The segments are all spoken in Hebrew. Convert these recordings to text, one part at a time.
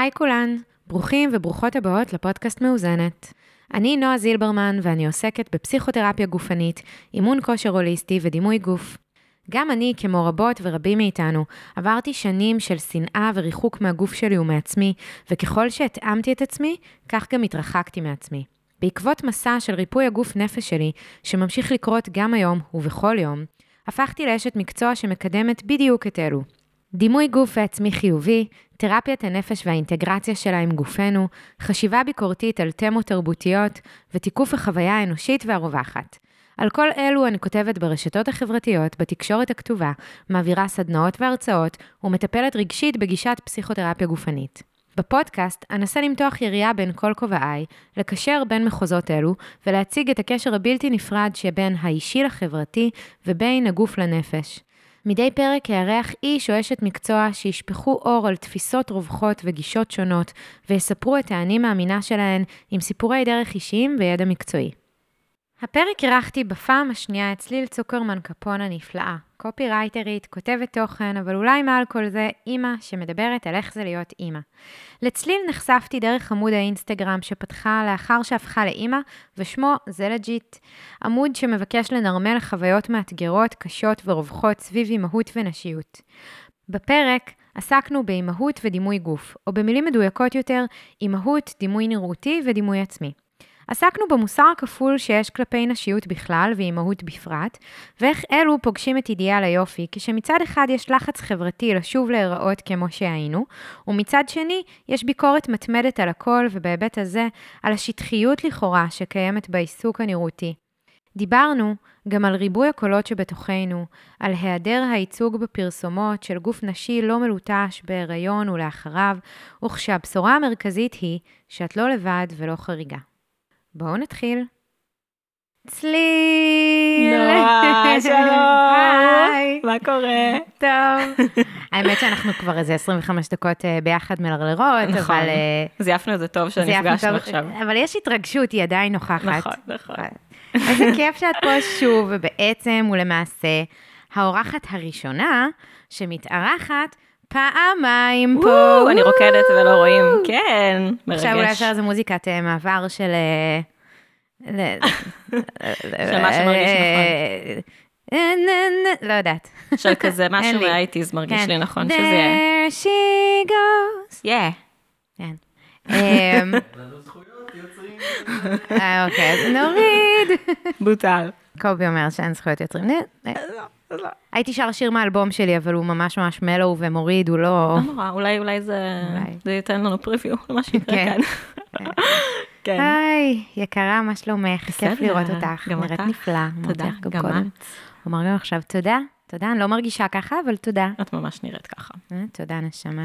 היי כולן, ברוכים וברוכות הבאות לפודקאסט מאוזנת. אני נועה זילברמן ואני עוסקת בפסיכותרפיה גופנית, אימון כושר הוליסטי ודימוי גוף. גם אני, כמו רבות ורבים מאיתנו, עברתי שנים של שנאה וריחוק מהגוף שלי ומעצמי, וככל שהתאמתי את עצמי, כך גם התרחקתי מעצמי. בעקבות מסע של ריפוי הגוף נפש שלי, שממשיך לקרות גם היום ובכל יום, הפכתי לאשת מקצוע שמקדמת בדיוק את אלו. דימוי גוף ועצמי חיובי, תרפיית הנפש והאינטגרציה שלה עם גופנו, חשיבה ביקורתית על תמות תרבותיות ותיקוף החוויה האנושית והרווחת. על כל אלו אני כותבת ברשתות החברתיות, בתקשורת הכתובה, מעבירה סדנאות והרצאות ומטפלת רגשית בגישת פסיכותרפיה גופנית. בפודקאסט אנסה למתוח יריעה בין כל כובעיי, לקשר בין מחוזות אלו ולהציג את הקשר הבלתי נפרד שבין האישי לחברתי ובין הגוף לנפש. מדי פרק אארח איש או אשת מקצוע שישפכו אור על תפיסות רווחות וגישות שונות, ויספרו את האני מאמינה שלהן עם סיפורי דרך אישיים וידע מקצועי. הפרק אירחתי בפעם השנייה את צליל צוקרמן קפון הנפלאה, קופי רייטרית, כותבת תוכן, אבל אולי מעל כל זה אימא שמדברת על איך זה להיות אימא. לצליל נחשפתי דרך עמוד האינסטגרם שפתחה לאחר שהפכה לאימא, ושמו זה legit. עמוד שמבקש לנרמל חוויות מאתגרות, קשות ורווחות סביב אימהות ונשיות. בפרק עסקנו באימהות ודימוי גוף, או במילים מדויקות יותר, אימהות, דימוי נראותי ודימוי עצמי. עסקנו במוסר הכפול שיש כלפי נשיות בכלל ואימהות בפרט, ואיך אלו פוגשים את אידיאל היופי, כשמצד אחד יש לחץ חברתי לשוב להיראות כמו שהיינו, ומצד שני יש ביקורת מתמדת על הכל, ובהיבט הזה, על השטחיות לכאורה שקיימת בעיסוק הנראותי. דיברנו גם על ריבוי הקולות שבתוכנו, על היעדר הייצוג בפרסומות של גוף נשי לא מלוטש בהיריון ולאחריו, וכשהבשורה המרכזית היא שאת לא לבד ולא חריגה. בואו נתחיל. צליל! נועה, שלום! היי. מה קורה? טוב. האמת שאנחנו כבר איזה 25 דקות אה, ביחד מלרלרות, נכון. אבל... אה, זייפנו את זה טוב שנפגשנו. עכשיו. אבל יש התרגשות, היא עדיין נוכחת. נכון, נכון. איזה כיף שאת פה שוב, ובעצם ולמעשה, האורחת הראשונה שמתארחת פעמיים פה. אני רוקדת ולא רואים. כן, מרגש. עכשיו אולי אפשר איזה מוזיקת אה, מעבר של... אה, של מה שמרגיש נכון. אה, נ- נ- לא יודעת. של כזה משהו. מהאייטיז מרגיש כן. לי נכון שזה יהיה. There she goes. כן. אמ, אוקיי, אז נוריד. בוטל. קובי אומר שאין זכויות יוצרים. אה, הייתי שר שיר מהאלבום שלי, אבל הוא ממש ממש מלו ומוריד, הוא לא... לא נורא, אולי אולי זה אולי. זה ייתן לנו פריוויו למה שיקרה כן. כאן. כן. היי, יקרה, מה שלומך? כיף לראות אותך. גם נראית אותך. נפלא. אמרתי תודה, גם. את. אומר גם עכשיו תודה. תודה, אני לא מרגישה ככה, אבל תודה. את ממש נראית ככה. אה, תודה, נשמה.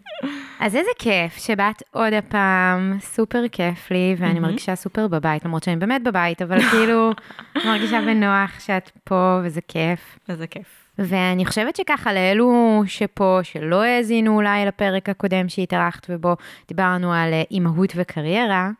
אז איזה כיף שבאת עוד הפעם, סופר כיף לי, ואני. מרגישה סופר בבית, למרות שאני באמת בבית, אבל כאילו, מרגישה בנוח שאת פה, וזה כיף. איזה כיף. ואני חושבת שככה, לאלו שפה, שלא האזינו אולי לפרק הקודם שהתארחת ובו דיברנו על אה, אימהות וקריירה.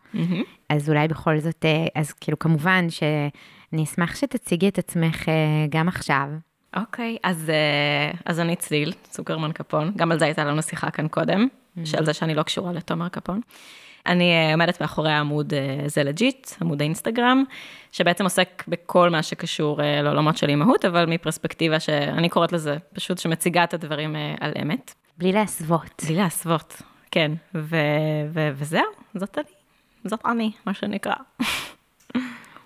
אז אולי בכל זאת, אה, אז כאילו כמובן שאני אשמח שתציגי את עצמך גם עכשיו. אוקיי, אז, אה, אז אני צליל, צוקרמן קפון, גם על זה הייתה לנו שיחה כאן קודם, שעל זה שאני לא קשורה לתומר קפון. אני אה, עומדת מאחורי העמוד אה, זה לג'יט, עמוד האינסטגרם, שבעצם עוסק בכל מה שקשור לעולמות של אימהות, אבל מפרספקטיבה שאני קוראת לזה, פשוט שמציגה את הדברים על אמת. בלי להסוות. בלי להסוות, כן, ו- ו- וזהו, זאת אני, זאת אני, מה שנקרא.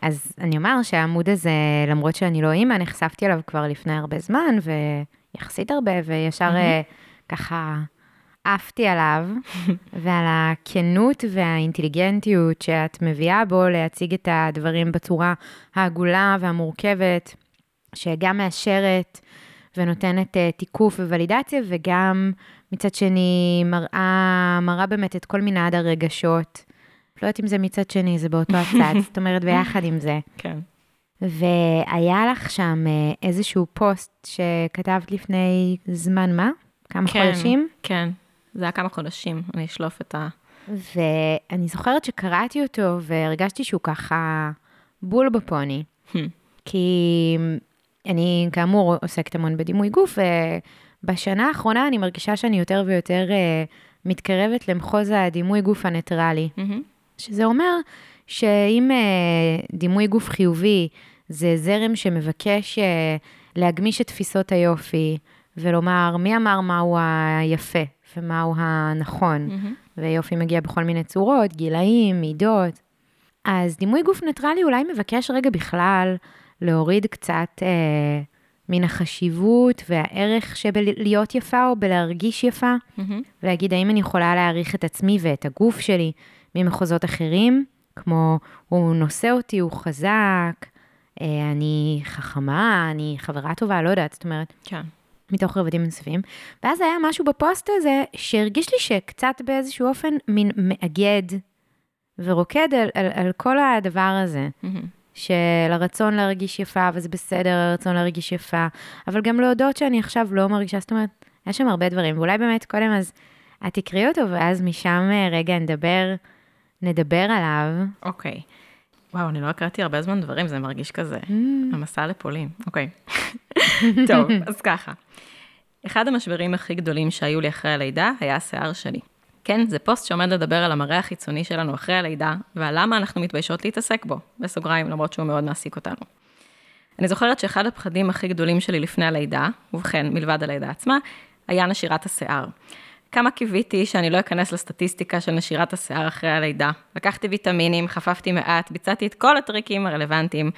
אז אני אומר שהעמוד הזה, למרות שאני לא אימא, נחשפתי אליו כבר לפני הרבה זמן, ויחסית הרבה, וישר אה, ככה עפתי עליו, ועל הכנות והאינטליגנטיות שאת מביאה בו להציג את הדברים בצורה העגולה והמורכבת, שגם מאשרת ונותנת אה, תיקוף ווולידציה, וגם מצד שני מראה, מראה באמת את כל מנעד הרגשות. לא יודעת אם זה מצד שני, זה באותו הצד, זאת אומרת ביחד עם זה. כן. והיה לך שם אה, איזשהו פוסט שכתבת לפני זמן מה? כמה כן. חודשים? כן, זה היה כמה חודשים, אני אשלוף את ה... ואני זוכרת שקראתי אותו והרגשתי שהוא ככה בול בפוני. Hmm. כי אני כאמור עוסקת המון בדימוי גוף, ובשנה האחרונה אני מרגישה שאני יותר ויותר אה, מתקרבת למחוז הדימוי גוף הניטרלי, מהמם. שזה אומר שאם אה, דימוי גוף חיובי זה זרם שמבקש אה, להגמיש את תפיסות היופי, ולומר מי אמר מהו היפה ומהו הנכון, מהמם. ויופי מגיע בכל מיני צורות, גילאים, מידות. אז דימוי גוף ניטרלי אולי מבקש רגע בכלל להוריד קצת אה, מן החשיבות והערך שבלהיות יפה או בלהרגיש יפה, מהמם. ולהגיד האם אני יכולה להעריך את עצמי ואת הגוף שלי ממחוזות אחרים, כמו הוא נושא אותי, הוא חזק, אה, אני חכמה, אני חברה טובה, לא יודעת, זאת אומרת, כן. מתוך רבדים נוספים. ואז היה משהו בפוסט הזה שהרגיש לי שקצת באיזשהו אופן מין מאגד ורוקד על, על, על כל הדבר הזה. מהמם. של הרצון להרגיש יפה, וזה בסדר, הרצון להרגיש יפה, אבל גם להודות שאני עכשיו לא מרגישה, זאת אומרת, יש שם הרבה דברים, ואולי באמת קודם אז את תקראי אותו, ואז משם אה, רגע נדבר, נדבר עליו. אוקיי. וואו, אני לא הקראתי הרבה זמן דברים, זה מרגיש כזה. המסע לפולין, אוקיי. טוב, אז ככה. אחד המשברים הכי גדולים שהיו לי אחרי הלידה היה השיער שלי. כן, זה פוסט שעומד לדבר על המראה החיצוני שלנו אחרי הלידה, ועל למה אנחנו מתביישות להתעסק בו, בסוגריים, למרות שהוא מאוד מעסיק אותנו. אני זוכרת שאחד הפחדים הכי גדולים שלי לפני הלידה, ובכן, מלבד הלידה עצמה, היה נשירת השיער. כמה קיוויתי שאני לא אכנס לסטטיסטיקה של נשירת השיער אחרי הלידה. לקחתי ויטמינים, חפפתי מעט, ביצעתי את כל הטריקים הרלוונטיים,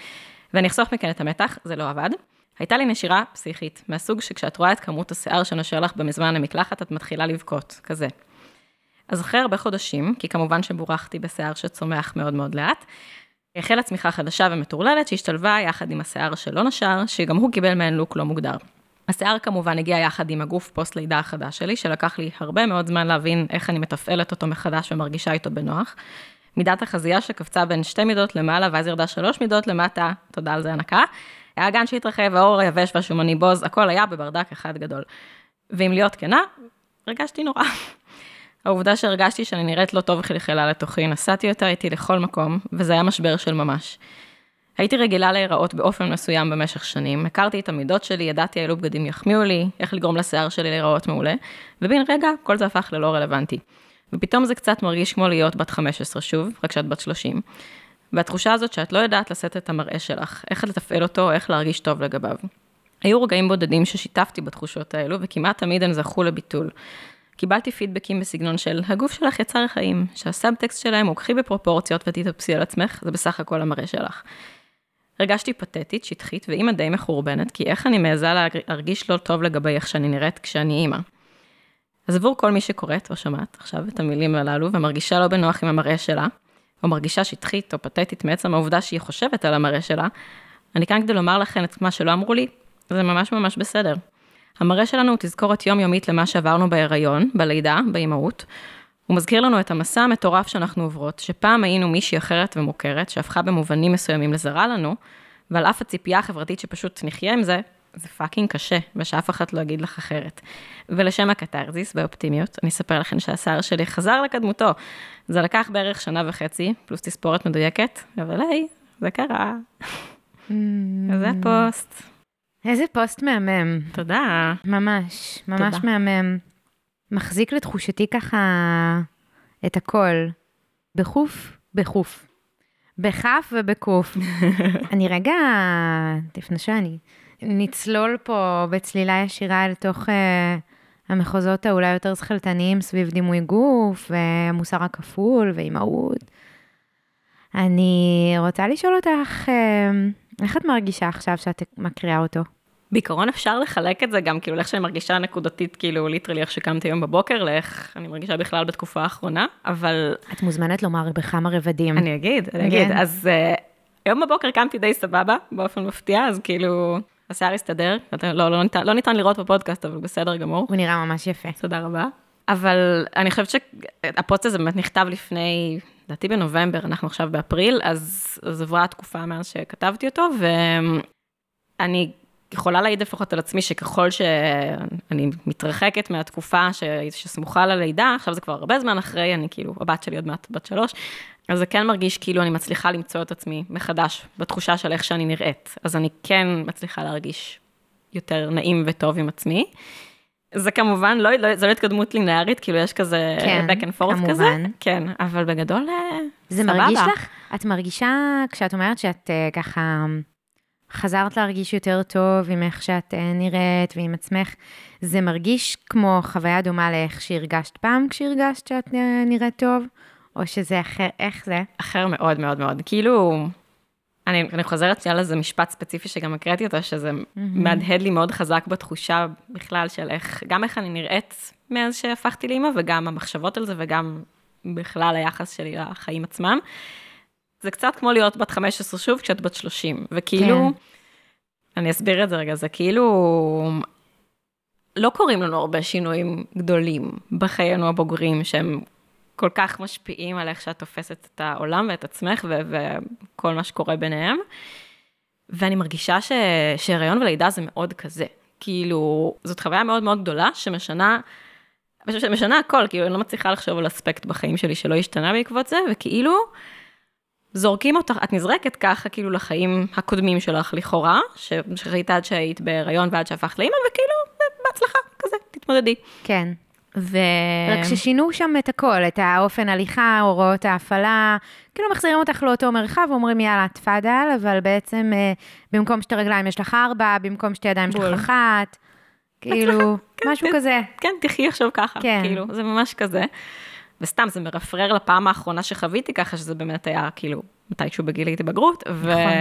ואני אחסוך מכן את המתח, זה לא עבד. הייתה לי נשירה פסיכית, מהסוג שכשאת רואה את כמות השיער שנושר לך במזמן למקלחת, את מתחילה לבכות, כזה. אז אחרי הרבה חודשים, כי כמובן שבורחתי בשיער שצומח מאוד מאוד לאט, החלה צמיחה חדשה ומטורללת שהשתלבה יחד עם השיער שלא נשר, שגם הוא קיבל מעין לוק לא מוגדר. השיער כמובן הגיע יחד עם הגוף פוסט לידה החדש שלי, שלקח לי הרבה מאוד זמן להבין איך אני מתפעלת אותו מחדש ומרגישה איתו בנוח. מידת החזייה שקפצה בין שתי מידות למעלה, ואז ירדה שלוש מידות למטה, תודה על זה הנקה. האגן שהתרחב, האור היבש והשומני בוז, הכל היה בברדק אחד גדול. ואם להיות כנה, הרגשתי נורא. העובדה שהרגשתי שאני נראית לא טוב חלחלה לתוכי, נסעתי אותה איתי לכל מקום, וזה היה משבר של ממש. הייתי רגילה להיראות באופן מסוים במשך שנים, הכרתי את המידות שלי, ידעתי אילו בגדים יחמיאו לי, איך לגרום לשיער שלי להיראות מעולה, ובן רגע כל זה הפך ללא רלוונטי. ופתאום זה קצת מרגיש כמו להיות בת 15 שוב, רק שאת בת 30. והתחושה הזאת שאת לא יודעת לשאת את המראה שלך, איך לתפעל אותו, איך להרגיש טוב לגביו. היו רגעים בודדים ששיתפתי בתחושות האלו, וכמעט תמיד הן זכו לביטול. קיבלתי פידבקים בסגנון של, הגוף שלך יצר חיים, שהסאבטקסט שלהם הוא קחי בפרופורציות ותתאפסי על עצמך, זה בסך הכל המראה שלך. הרגשתי פתטית, שטחית ואימא די מחורבנת, כי איך אני מעיזה להרגיש לא טוב לגבי איך שאני נראית כשאני אימא. אז עבור כל מי שקוראת או שומעת עכשיו את המילים הללו ומרגישה לא בנוח עם המראה שלה, או מרגישה שטחית או פתטית מעצם העובדה שהיא חושבת על המראה שלה, אני כאן כדי לומר לכם את מה שלא אמרו לי, זה ממש ממש בסדר. המראה שלנו הוא תזכורת יומיומית למה שעברנו בהיריון, בלידה, באימהות. הוא מזכיר לנו את המסע המטורף שאנחנו עוברות, שפעם היינו מישהי אחרת ומוכרת, שהפכה במובנים מסוימים לזרה לנו, ועל אף הציפייה החברתית שפשוט נחיה עם זה, זה fucking קשה, ושאף אחד לא יגיד לך אחרת. ולשם הקתרזיס והאופטימיות, אני אספר לכם שהשיער שלי חזר לקדמותו. זה לקח בערך שנה וחצי, פלוס תספורת מדויקת, אבל היי, זה קרה. זה הפוסט. איזה פוסט מהמם. תודה. ממש, ממש תודה. מהמם. מחזיק לתחושתי ככה את הכל. בחוף, בחוף. בכף ובקוף. אני רגע, לפני שאני נצלול פה בצלילה ישירה לתוך uh, המחוזות האולי יותר שכלתניים סביב דימוי גוף, והמוסר הכפול, ואימהות. אני רוצה לשאול אותך, uh, איך את מרגישה עכשיו שאת מקריאה אותו? בעיקרון אפשר לחלק את זה גם, כאילו, לאיך שאני מרגישה נקודתית, כאילו, ליטרלי איך שקמתי היום בבוקר, לאיך אני מרגישה בכלל בתקופה האחרונה, אבל את מוזמנת לומר בכמה רבדים. אני אגיד, אני אגיד. כן. אז uh, היום בבוקר קמתי די סבבה, באופן מפתיע, אז כאילו, השיער הסתדר, אתה- לא, לא, ניתן, לא ניתן לראות בפודקאסט, אבל בסדר גמור. הוא נראה ממש יפה. תודה רבה. אבל אני חושבת שהפוסט הזה באמת נכתב לפני, לדעתי בנובמבר, אנחנו עכשיו באפריל, אז, אז עברה התקופה מאז שכתבתי אותו, ואני יכולה להעיד לפחות על עצמי שככל שאני מתרחקת מהתקופה ש, שסמוכה ללידה, עכשיו זה כבר הרבה זמן אחרי, אני כאילו, הבת שלי עוד מעט בת שלוש, אז זה כן מרגיש כאילו אני מצליחה למצוא את עצמי מחדש בתחושה של איך שאני נראית. אז אני כן מצליחה להרגיש יותר נעים וטוב עם עצמי. זה כמובן לא, לא, זה לא התקדמות לינארית, כאילו יש כזה כן, back and forth כמובן. כזה. כן, אבל בגדול, אה, זה סבבה. מרגיש לך, את מרגישה, כשאת אומרת שאת אה, ככה חזרת להרגיש יותר טוב עם איך שאת אה, נראית ועם עצמך, זה מרגיש כמו חוויה דומה לאיך שהרגשת פעם כשהרגשת שאת אה, נראית טוב? או שזה אחר, איך זה? אחר מאוד מאוד מאוד. כאילו, אני, אני חוזרת שנייה לזה משפט ספציפי שגם הקראתי אותו, שזה מהדהד לי מאוד חזק בתחושה בכלל של איך, גם איך אני נראית מאז שהפכתי לאימא, וגם המחשבות על זה, וגם בכלל היחס שלי לחיים עצמם. זה קצת כמו להיות בת 15 שוב כשאת בת 30, וכאילו, כן. אני אסביר את זה רגע, זה כאילו, לא קורים לנו הרבה שינויים גדולים בחיינו הבוגרים, שהם כל כך משפיעים על איך שאת תופסת את העולם ואת עצמך ו- וכל מה שקורה ביניהם. ואני מרגישה ש- שהיריון ולידה זה מאוד כזה. כאילו, זאת חוויה מאוד מאוד גדולה שמשנה, שמשנה הכל, כאילו, אני לא מצליחה לחשוב על אספקט בחיים שלי שלא השתנה בעקבות זה, וכאילו, זורקים אותך, את נזרקת ככה כאילו לחיים הקודמים שלך לכאורה, ש- שחיית עד שהיית בהיריון ועד שהפכת לאימא, וכאילו, בהצלחה, כזה, תתמודדי. כן. ו... רק ששינו שם את הכל, את האופן הליכה, הוראות ההפעלה, כאילו מחזירים אותך לאותו מרחב ואומרים יאללה, תפאדל, אבל בעצם אה, במקום שתי רגליים יש לך ארבע, במקום שתי ידיים יש. לך אחת, כאילו, משהו כן. כזה. כן, תחי עכשיו ככה, כן. כאילו, זה ממש כזה. וסתם, זה מרפרר לפעם האחרונה שחוויתי ככה, שזה באמת היה כאילו מתישהו בגיל התבגרות, ו... נכון.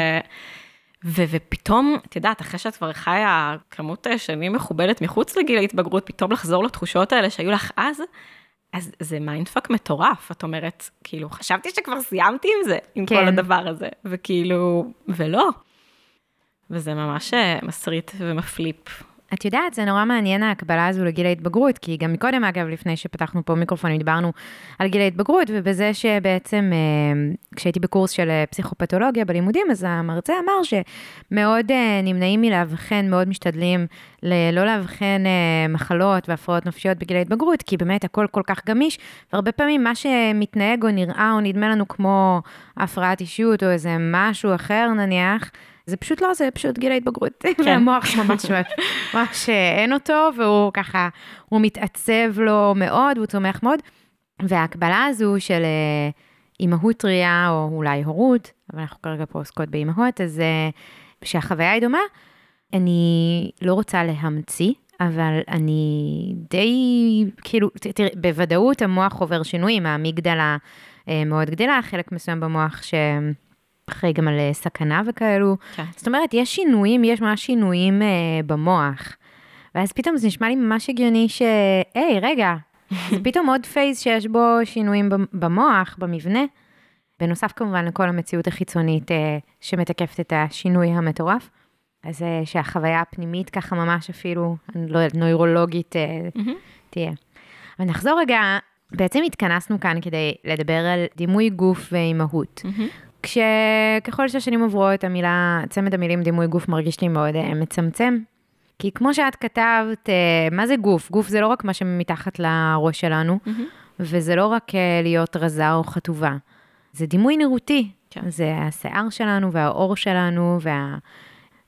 ו- ופתאום, את יודעת, אחרי שאת כבר חיה כמות שנים מכובדת מחוץ לגיל ההתבגרות, פתאום לחזור לתחושות האלה שהיו לך אז, אז זה mindfuck מטורף. את אומרת, כאילו, חשבתי שכבר סיימתי עם זה, עם כן. כל הדבר הזה, וכאילו, ולא. וזה ממש אה, מסריט ומפליפ. את יודעת, זה נורא מעניין ההקבלה הזו לגיל ההתבגרות, כי גם מקודם, אגב, לפני שפתחנו פה מיקרופונים, דיברנו על גיל ההתבגרות, ובזה שבעצם, אה, כשהייתי בקורס של אה, פסיכופתולוגיה בלימודים, אז המרצה אמר שמאוד אה, נמנעים מלאבחן, מאוד משתדלים לא לאבחן מחלות והפרעות נפשיות בגיל ההתבגרות, כי באמת הכל כל כך גמיש, והרבה פעמים מה שמתנהג או נראה או נדמה לנו כמו הפרעת אישיות או איזה משהו אחר נניח, זה פשוט לא, זה פשוט גיל ההתבגרות. כן. והמוח ממש ממש אין אותו, והוא ככה, הוא מתעצב לו מאוד, והוא צומח מאוד. וההקבלה הזו של אה, אימהות טריה, או אולי הורות, אבל אנחנו כרגע פה עוסקות באימהות, אז אה, שהחוויה היא דומה, אני לא רוצה להמציא, אבל אני די, כאילו, תראי, בוודאות המוח עובר שינויים, האמיגדלה אה, מאוד גדלה, חלק מסוים במוח ש... אחראי גם על אה, סכנה וכאלו. כן. זאת אומרת, יש שינויים, יש ממש שינויים אה, במוח. ואז פתאום זה נשמע לי ממש הגיוני ש... היי, רגע, זה פתאום עוד פייס שיש בו שינויים במ- במוח, במבנה. בנוסף כמובן לכל המציאות החיצונית אה, שמתקפת את השינוי המטורף. אז אה, שהחוויה הפנימית ככה ממש אפילו, אני לא יודעת, נוירולוגית אה, תהיה. אבל נחזור רגע, בעצם התכנסנו כאן כדי לדבר על דימוי גוף ואימהות. כשככל שהשנים עוברות, המילה, צמד המילים דימוי גוף מרגיש לי מאוד אה, מצמצם. כי כמו שאת כתבת, אה, מה זה גוף? גוף זה לא רק מה שמתחת לראש שלנו, וזה לא רק אה, להיות רזה או חטובה. זה דימוי נראותי. כן. זה השיער שלנו והאור שלנו וה...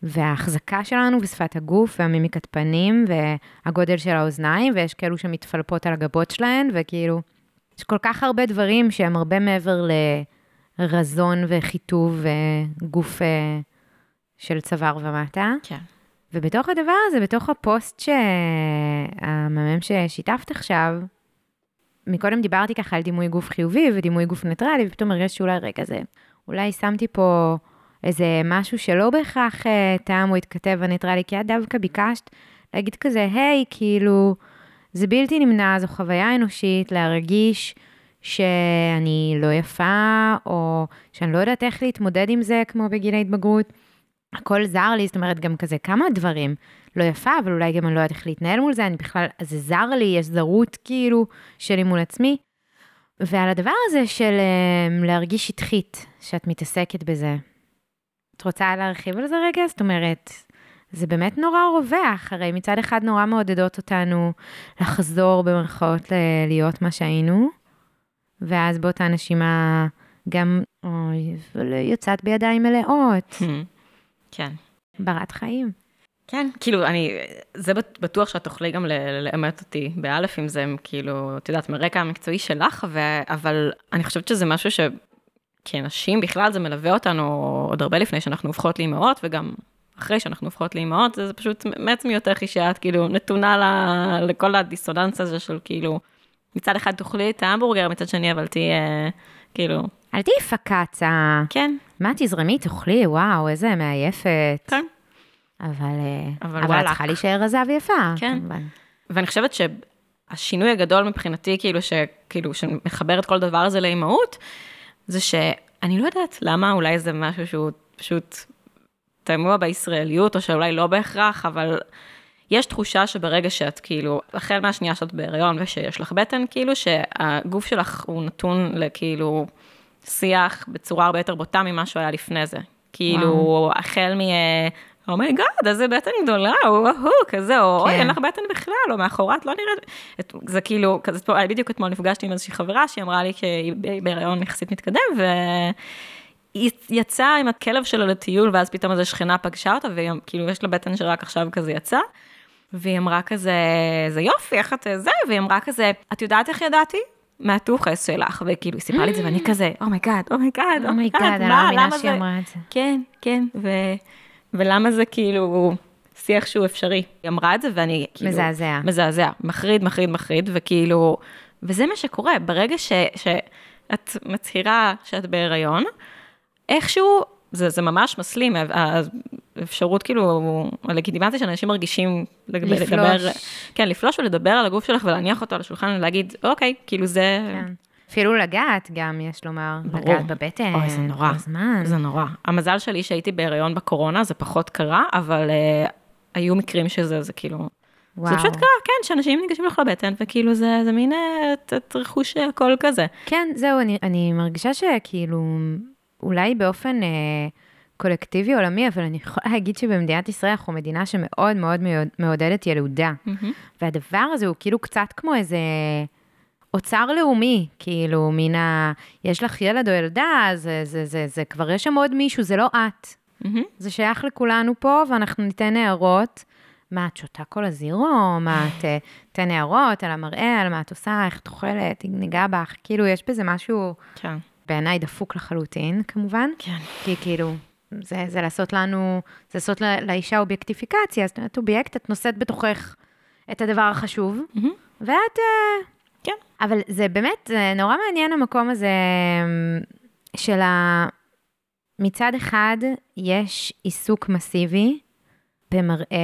וההחזקה שלנו ושפת הגוף והמימיקת פנים והגודל של האוזניים, ויש כאלו שמתפלפות על הגבות שלהן, וכאילו, יש כל כך הרבה דברים שהם הרבה מעבר לרזון וחיטוב וגוף אה, של צוואר ומטה. כן. ובתוך הדבר הזה, בתוך הפוסט שהמ"מ ששיתפת עכשיו, מקודם דיברתי ככה על דימוי גוף חיובי ודימוי גוף ניטרלי, ופתאום הרגשתי שאולי, רגע, זה, אולי שמתי פה איזה משהו שלא בהכרח אה, תאם או התכתב הניטרלי, כי את דווקא ביקשת להגיד כזה, היי, כאילו, זה בלתי נמנע, זו חוויה אנושית להרגיש שאני לא יפה, או שאני לא יודעת איך להתמודד עם זה כמו בגיל ההתבגרות. הכל זר לי, זאת אומרת, גם כזה כמה דברים. לא יפה, אבל אולי גם אני לא יודעת איך להתנהל מול זה, אני בכלל, זה זר לי, יש זרות כאילו שלי מול עצמי. ועל הדבר הזה של אה, להרגיש שטחית, שאת מתעסקת בזה. את רוצה להרחיב על זה רגע? זאת אומרת, זה באמת נורא רווח, הרי מצד אחד נורא מעודדות אותנו לחזור במרכאות להיות מה שהיינו, ואז באותה נשימה גם, אוי, יצאת בידיים מלאות, כן. ברת חיים. כן, כאילו, אני, זה בטוח שאת תוכלי גם לאמת אותי באלף, אם זה כאילו, את יודעת, מרקע המקצועי שלך, ו, אבל אני חושבת שזה משהו ש... כנשים בכלל זה מלווה אותנו עוד הרבה לפני שאנחנו הופכות לאימהות, וגם אחרי שאנחנו הופכות לאימהות, זה פשוט מעצם היותך שאת כאילו נתונה ל, לכל הדיסוננס הזה של כאילו, מצד אחד תאכלי את ההמבורגר, מצד שני, אבל תהיי כאילו... אל תהיי פקצה. כן. מה, תזרמי, תאכלי, וואו, איזה מעייפת. כן. אבל, אה, אבל, אבל את צריכה להישאר רזה ויפה. כן. כמובן. ואני חושבת שהשינוי הגדול מבחינתי, כאילו, שכאילו, שמחבר את כל הדבר הזה לאימהות, זה שאני לא יודעת למה, אולי זה משהו שהוא פשוט תמוה בישראליות, או שאולי לא בהכרח, אבל יש תחושה שברגע שאת כאילו, החל מהשנייה שאת בהיריון ושיש לך בטן, כאילו שהגוף שלך הוא נתון לכאילו שיח בצורה הרבה יותר בוטה ממה שהוא היה לפני זה. כאילו, וואו. החל מ... oh my god, oh איזה בטן גדולה, וואו, כזה, או אוי, כן. אין לך בטן בכלל, או מאחורה את לא נראית. זה כאילו, כזה, בדיוק אתמול נפגשתי עם איזושהי חברה שהיא אמרה לי שהיא בהיריון יחסית מתקדם, והיא יצאה עם הכלב שלה לטיול, ואז פתאום איזו שכנה פגשה אותה, וכאילו יש לה בטן שרק עכשיו כזה יצא. והיא אמרה כזה, זה יופי, איך את זה? והיא אמרה כזה, את יודעת איך ידעתי? מהטוחס שלך, וכאילו, היא סיפרה לי את זה, ואני כזה, אומייגאד, אומייגאד, אומייגאד, אני לא מאמינה שהיא אמרה את זה. כן, כן, ולמה זה כאילו שיח שהוא אפשרי. היא אמרה את זה ואני כאילו... מזעזע. מזעזע, מחריד, מחריד, מחריד, וכאילו... וזה מה שקורה, ברגע ש, שאת מצהירה שאת בהיריון, איכשהו, זה, זה ממש מסלים, האפשרות כאילו, הלגיטימציה שאנשים מרגישים לפלוש. לדבר, כן, לפלוש ולדבר על הגוף שלך ולהניח אותו על השולחן ולהגיד, אוקיי, כאילו זה... כן. אפילו לגעת גם, יש לומר, ברור. לגעת בבטן. אוי, זה נורא. זמן. זה נורא. המזל שלי שהייתי בהיריון בקורונה, זה פחות קרה, אבל uh, היו מקרים שזה, זה כאילו... וואו. זה פשוט קרה, כן, שאנשים ניגשים לך לבטן, וכאילו זה, זה מין אה, את, את רכוש הכל כזה. כן, זהו, אני, אני מרגישה שכאילו, אולי באופן... אה, קולקטיבי עולמי, אבל אני יכולה להגיד שבמדינת ישראל אנחנו מדינה שמאוד מאוד מעודדת ילודה. Mm-hmm. והדבר הזה הוא כאילו קצת כמו איזה אוצר לאומי, כאילו, מן ה... יש לך ילד או ילדה, זה, זה, זה, זה כבר יש שם עוד מישהו, זה לא את. Mm-hmm. זה שייך לכולנו פה, ואנחנו ניתן הערות. מה, את שותה כל הזירו? מה, את אה, תן הערות על המראה, על מה את עושה, איך את אוכלת, ניגע בך. כאילו, יש בזה משהו, כן. בעיניי דפוק לחלוטין, כמובן. כן. כי כאילו, זה, זה לעשות לנו, זה לעשות לא, לאישה אובייקטיפיקציה, זאת אומרת, אובייקט, את נושאת בתוכך את הדבר החשוב, mm-hmm. ואת... אה, כן. אבל זה באמת, זה נורא מעניין המקום הזה אמ, של ה... מצד אחד, יש עיסוק מסיבי במראה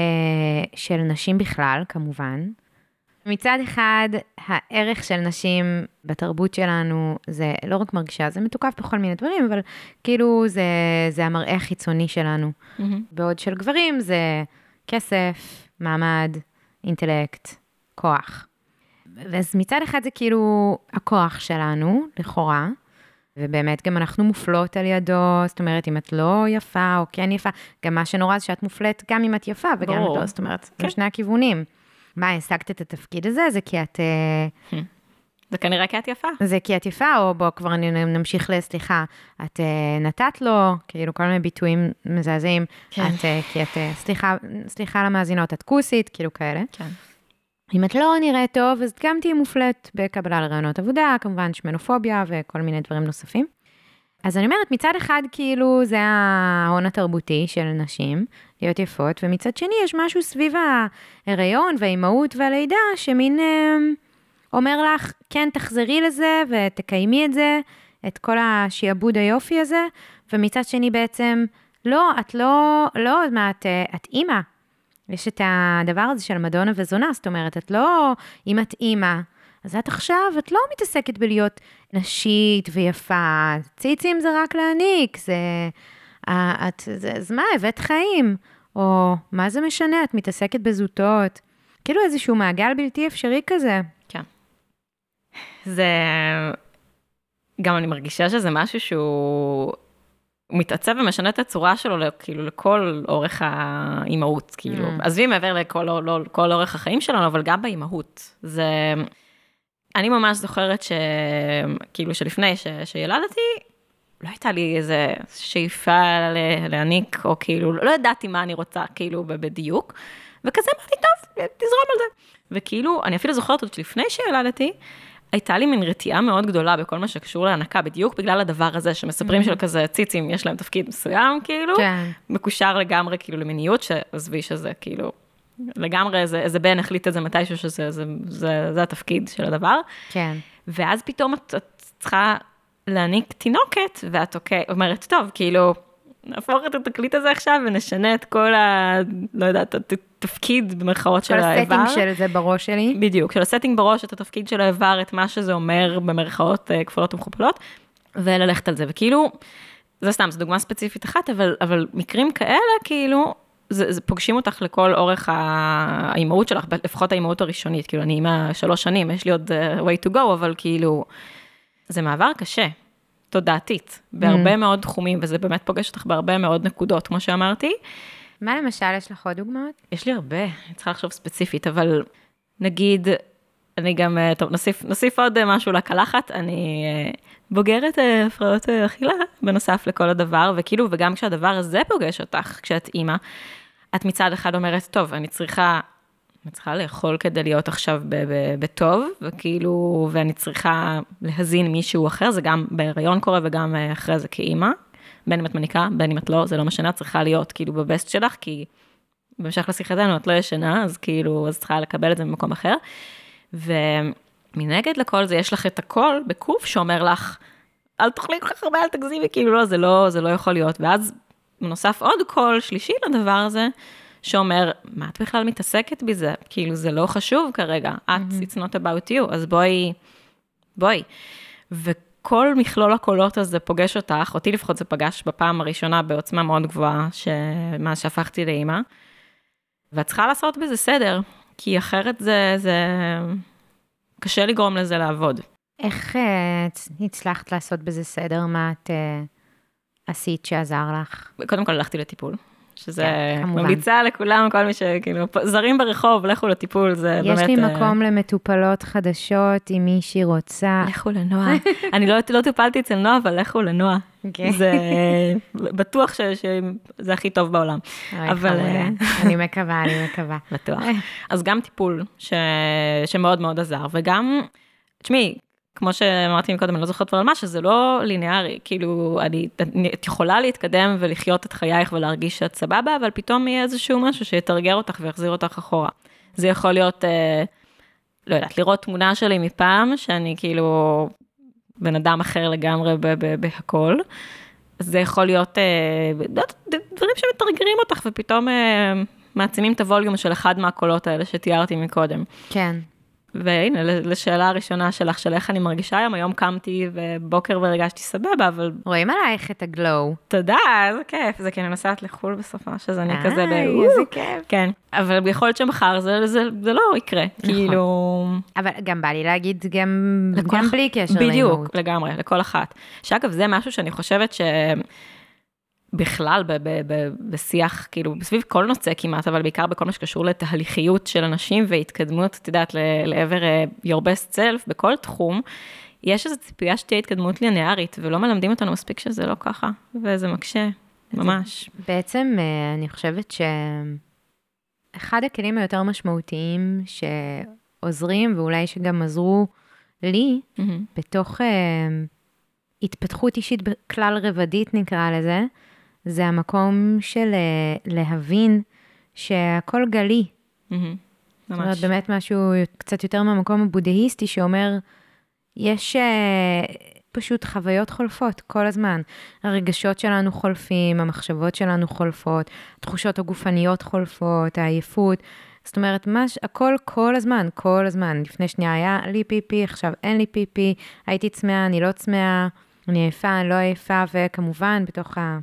של נשים בכלל, כמובן. מצד אחד, הערך של נשים בתרבות שלנו זה לא רק מרגישה, זה מתוקף בכל מיני דברים, אבל כאילו זה, זה המראה החיצוני שלנו. Mm-hmm. בעוד של גברים זה כסף, מעמד, אינטלקט, כוח. אז מצד אחד זה כאילו הכוח שלנו, לכאורה, ובאמת גם אנחנו מופלות על ידו, זאת אומרת, אם את לא יפה או כן יפה, גם מה שנורא זה שאת מופלית גם אם את יפה וגם אם את לא, זאת אומרת, כן. בשני הכיוונים. מה, השגת את התפקיד הזה? זה כי את... אה, זה כנראה כי את יפה. זה כי את יפה, או בוא כבר נמשיך לסליחה, את uh, נתת לו, כאילו כל מיני ביטויים מזעזעים, כן. את, uh, כי את, סליחה, סליחה למאזינות, את כוסית, כאילו כאלה. כן. אם את לא נראית טוב, אז גם תהיי מופלית בקבלה לרעיונות עבודה, כמובן שמנופוביה וכל מיני דברים נוספים. אז אני אומרת, מצד אחד, כאילו, זה ההון התרבותי של נשים, להיות יפות, ומצד שני, יש משהו סביב ההיריון והאימהות והלידה, שמין אה, אומר לך, כן, תחזרי לזה ותקיימי את זה, את כל השעבוד היופי הזה, ומצד שני בעצם, לא, את לא, לא, מה, את, אה, את אימא. יש את הדבר הזה של מדונה וזונה, זאת אומרת, את לא, אם את אימא, אז את עכשיו, את לא מתעסקת בלהיות נשית ויפה, ציצים זה רק להעניק, זה... את, זה, אז מה, הבאת חיים? או מה זה משנה, את מתעסקת בזוטות. כאילו איזשהו מעגל בלתי אפשרי כזה. כן. זה... גם אני מרגישה שזה משהו שהוא הוא מתעצב ומשנה את הצורה שלו, כאילו, לכל אורך האימהות, כאילו. Mm. עזבי מעבר לכל לא, לא, כל אורך החיים שלנו, אבל גם באימהות. זה... אני ממש זוכרת ש... כאילו, שלפני ש... שילדתי, לא הייתה לי איזה שאיפה להעניק, או כאילו, לא ידעתי מה אני רוצה, כאילו, בדיוק. וכזה אמרתי, טוב, תזרום על זה. וכאילו, אני אפילו זוכרת עוד לפני שילדתי, הייתה לי מין רתיעה מאוד גדולה בכל מה שקשור להנקה, בדיוק בגלל הדבר הזה שמספרים mm-hmm. של כזה ציצים, יש להם תפקיד מסוים, כאילו, כן. מקושר לגמרי כאילו למיניות, שעזבי שזה כאילו, לגמרי איזה, איזה בן החליט את זה מתישהו שזה זה, זה, זה התפקיד של הדבר. כן. ואז פתאום את, את צריכה להעניק תינוקת, ואת אוקיי, אומרת, טוב, כאילו, נהפוך את התקליט הזה עכשיו ונשנה את כל ה... לא יודעת, התפקיד במרכאות של האיבר. כל הסטינג של זה בראש שלי. בדיוק, של הסטינג בראש, את התפקיד של האיבר, את מה שזה אומר במרכאות אה, כפולות ומכופלות, וללכת על זה. וכאילו, זה סתם, זו דוגמה ספציפית אחת, אבל, אבל מקרים כאלה, כאילו, זה, זה פוגשים אותך לכל אורך האימהות שלך, לפחות האימהות הראשונית, כאילו, אני אימא שלוש שנים, יש לי עוד uh, way to go, אבל כאילו, זה מעבר קשה. תודעתית, בהרבה mm. מאוד תחומים, וזה באמת פוגש אותך בהרבה מאוד נקודות, כמו שאמרתי. מה למשל, יש לך עוד דוגמאות? יש לי הרבה, אני צריכה לחשוב ספציפית, אבל נגיד, אני גם, אה, טוב, נוסיף, נוסיף עוד אה, משהו לקלחת, אני אה, בוגרת הפרעות אכילה, בנוסף לכל הדבר, וכאילו, וגם כשהדבר הזה פוגש אותך, כשאת אימא, את מצד אחד אומרת, טוב, אני צריכה אני צריכה לאכול כדי להיות עכשיו בטוב, וכאילו, ואני צריכה להזין מישהו אחר, זה גם בהיריון קורה וגם אה, אחרי זה כאימא. בין אם את מניקה, בין אם את לא, זה לא משנה, את צריכה להיות כאילו בבסט שלך, כי בהמשך לשיחתנו את לא ישנה, אז כאילו, אז צריכה לקבל את זה במקום אחר. ומנגד לכל זה, יש לך את הכל בקוף שאומר לך, אל תאכלי כל כך הרבה, אל תגזימי, כאילו לא, זה לא, זה לא יכול להיות. ואז נוסף עוד קול שלישי לדבר הזה, שאומר, מה את בכלל מתעסקת בזה? כאילו, זה לא חשוב כרגע, את, mm-hmm. it's not about you, אז בואי, בואי. וכל מכלול הקולות הזה פוגש אותך, אותי לפחות זה פגש בפעם הראשונה בעוצמה מאוד גבוהה, מאז שהפכתי לאימא, ואת צריכה לעשות בזה סדר, כי אחרת זה, זה קשה לגרום לזה לעבוד. איך uh, הצלחת לעשות בזה סדר? מה את uh, עשית שעזר לך? קודם כל הלכתי לטיפול. שזה כן, ממליצה לכולם, כל מי שכאילו, זרים ברחוב, לכו לטיפול, זה יש באמת... יש לי אה, מקום uh... למטופלות חדשות, אם מישהי רוצה. לכו לנועה. אני לא, לא טופלתי אצל נועה, אבל לכו לנועה. Okay. אוקיי. זה בטוח ש, שזה הכי טוב בעולם. אבל... אה, אני מקווה, אני מקווה. בטוח. אז גם טיפול ש, שמאוד מאוד עזר, וגם, תשמעי, כמו שאמרתי קודם, אני לא זוכרת כבר על מה, שזה לא ליניארי, כאילו, אני, את יכולה להתקדם ולחיות את חייך ולהרגיש שאת סבבה, אבל פתאום יהיה איזשהו משהו שיתרגר אותך ויחזיר אותך אחורה. זה יכול להיות, אה, לא יודעת, לראות תמונה שלי מפעם, שאני כאילו בן אדם אחר לגמרי בהכל. זה יכול להיות אה, לא דברים שמתרגרים אותך ופתאום אה, מעצימים את הווליום של אחד מהקולות האלה שתיארתי מקודם. כן. והנה, לשאלה הראשונה שלך, של איך אני מרגישה היום, היום קמתי ובוקר והרגשתי סבבה, אבל... רואים עלייך את הגלואו. תודה, איזה כיף, זה כי אני נוסעת לחו"ל בסופה, שזה אני כזה ב... איזה כיף. כן, אבל יכול להיות שמחר זה, זה, זה לא יקרה, נכון. כאילו... אבל גם בא לי להגיד, גם, גם בלי קשר לאימהות. בדיוק, לגמרי, לכל אחת. שאגב, זה משהו שאני חושבת ש... בכלל ב- ב- ב- בשיח, כאילו, סביב כל נושא כמעט, אבל בעיקר בכל מה שקשור לתהליכיות של אנשים והתקדמות, את יודעת, לעבר uh, your best self בכל תחום, יש איזו ציפייה שתהיה התקדמות ליניארית, ולא מלמדים אותנו מספיק שזה לא ככה, וזה מקשה, ממש. בעצם, אה, אני חושבת שאחד הכלים היותר משמעותיים שעוזרים, ואולי שגם עזרו לי, mm-hmm. בתוך... uh, התפתחות אישית בכלל רבדית נקרא לזה, זה המקום של אה, להבין שהכל גלי. Mm-hmm, ממש. זאת אומרת, באמת משהו קצת יותר מהמקום הבודהיסטי שאומר, יש uh, פשוט חוויות חולפות כל הזמן. הרגשות שלנו חולפים, המחשבות שלנו חולפות, התחושות הגופניות חולפות, העייפות. זאת אומרת, מש, הכל כל הזמן, כל הזמן. לפני שנייה היה לי פיפי, עכשיו אין לי פיפי, הייתי צמאה, אני לא צמאה, אני עייפה, אני לא עייפה, וכמובן, בתוך ה...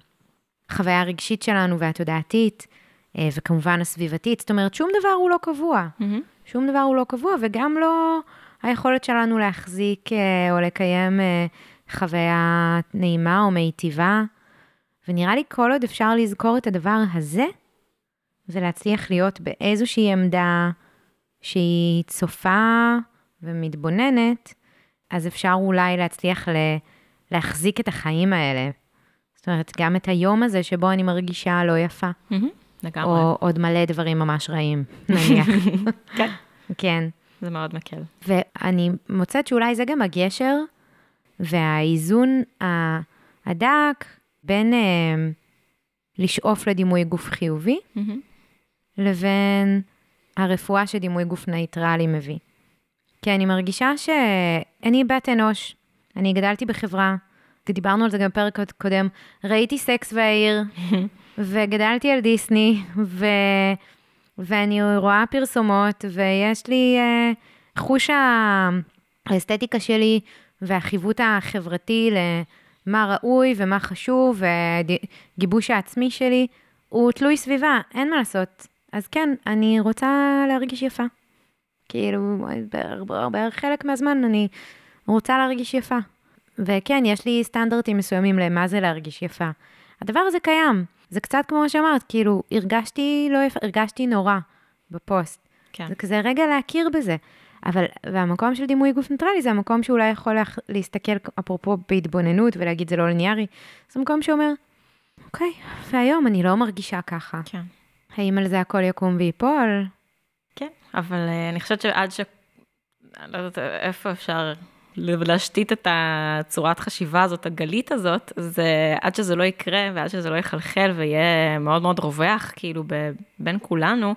החוויה הרגשית שלנו והתודעתית, אה, וכמובן הסביבתית. זאת אומרת, שום דבר הוא לא קבוע. Mm-hmm. שום דבר הוא לא קבוע, וגם לא היכולת שלנו להחזיק אה, או לקיים אה, חוויה נעימה או מיטיבה. ונראה לי כל עוד אפשר לזכור את הדבר הזה, ולהצליח להיות באיזושהי עמדה שהיא צופה ומתבוננת, אז אפשר אולי להצליח ל... להחזיק את החיים האלה. זאת אומרת, גם את היום הזה שבו אני מרגישה לא יפה. לגמרי. או עוד מלא דברים ממש רעים, נניח. כן, כן. זה מאוד מקל. ואני מוצאת שאולי זה גם הגשר והאיזון הדק בין אה, לשאוף לדימוי גוף חיובי. לבין ההרפיה שדימוי גוף נייטרלי מביא. כי אני מרגישה שאני בת אנוש, אני גדלתי בחברה, ודיברנו על זה גם בפרק קודם, ראיתי סקס והעיר, וגדלתי על דיסני, ו... ואני רואה פרסומות, ויש לי uh, חוש האסתטיקה שלי והחיווט החברתי למה ראוי ומה חשוב, וגיבוש העצמי שלי, הוא תלוי סביבה, אין מה לעשות. אז כן, אני רוצה להרגיש יפה. כאילו, בערך חלק מהזמן אני רוצה להרגיש יפה. וכן, יש לי סטנדרטים מסוימים למה זה להרגיש יפה. הדבר הזה קיים. זה קצת כמו שאמרת, כאילו, הרגשתי לא יפה, הרגשתי נורא בפוסט. כן. זה כזה רגע להכיר בזה. אבל, והמקום של דימוי גוף ניטרלי זה המקום שאולי יכול לה, להסתכל, אפרופו בהתבוננות ולהגיד זה לא ליניארי, זה מקום שאומר, אוקיי, והיום אני לא מרגישה ככה. כן. האם על זה הכל יקום ויפול? כן, אבל אה, אני חושבת שעד ש... אני לא יודעת איפה אפשר להשתית את הצורת חשיבה הזאת, הגלית הזאת, זה עד שזה לא יקרה ועד שזה לא יחלחל ויהיה מאוד מאוד רווח, כאילו, ב, בין כולנו,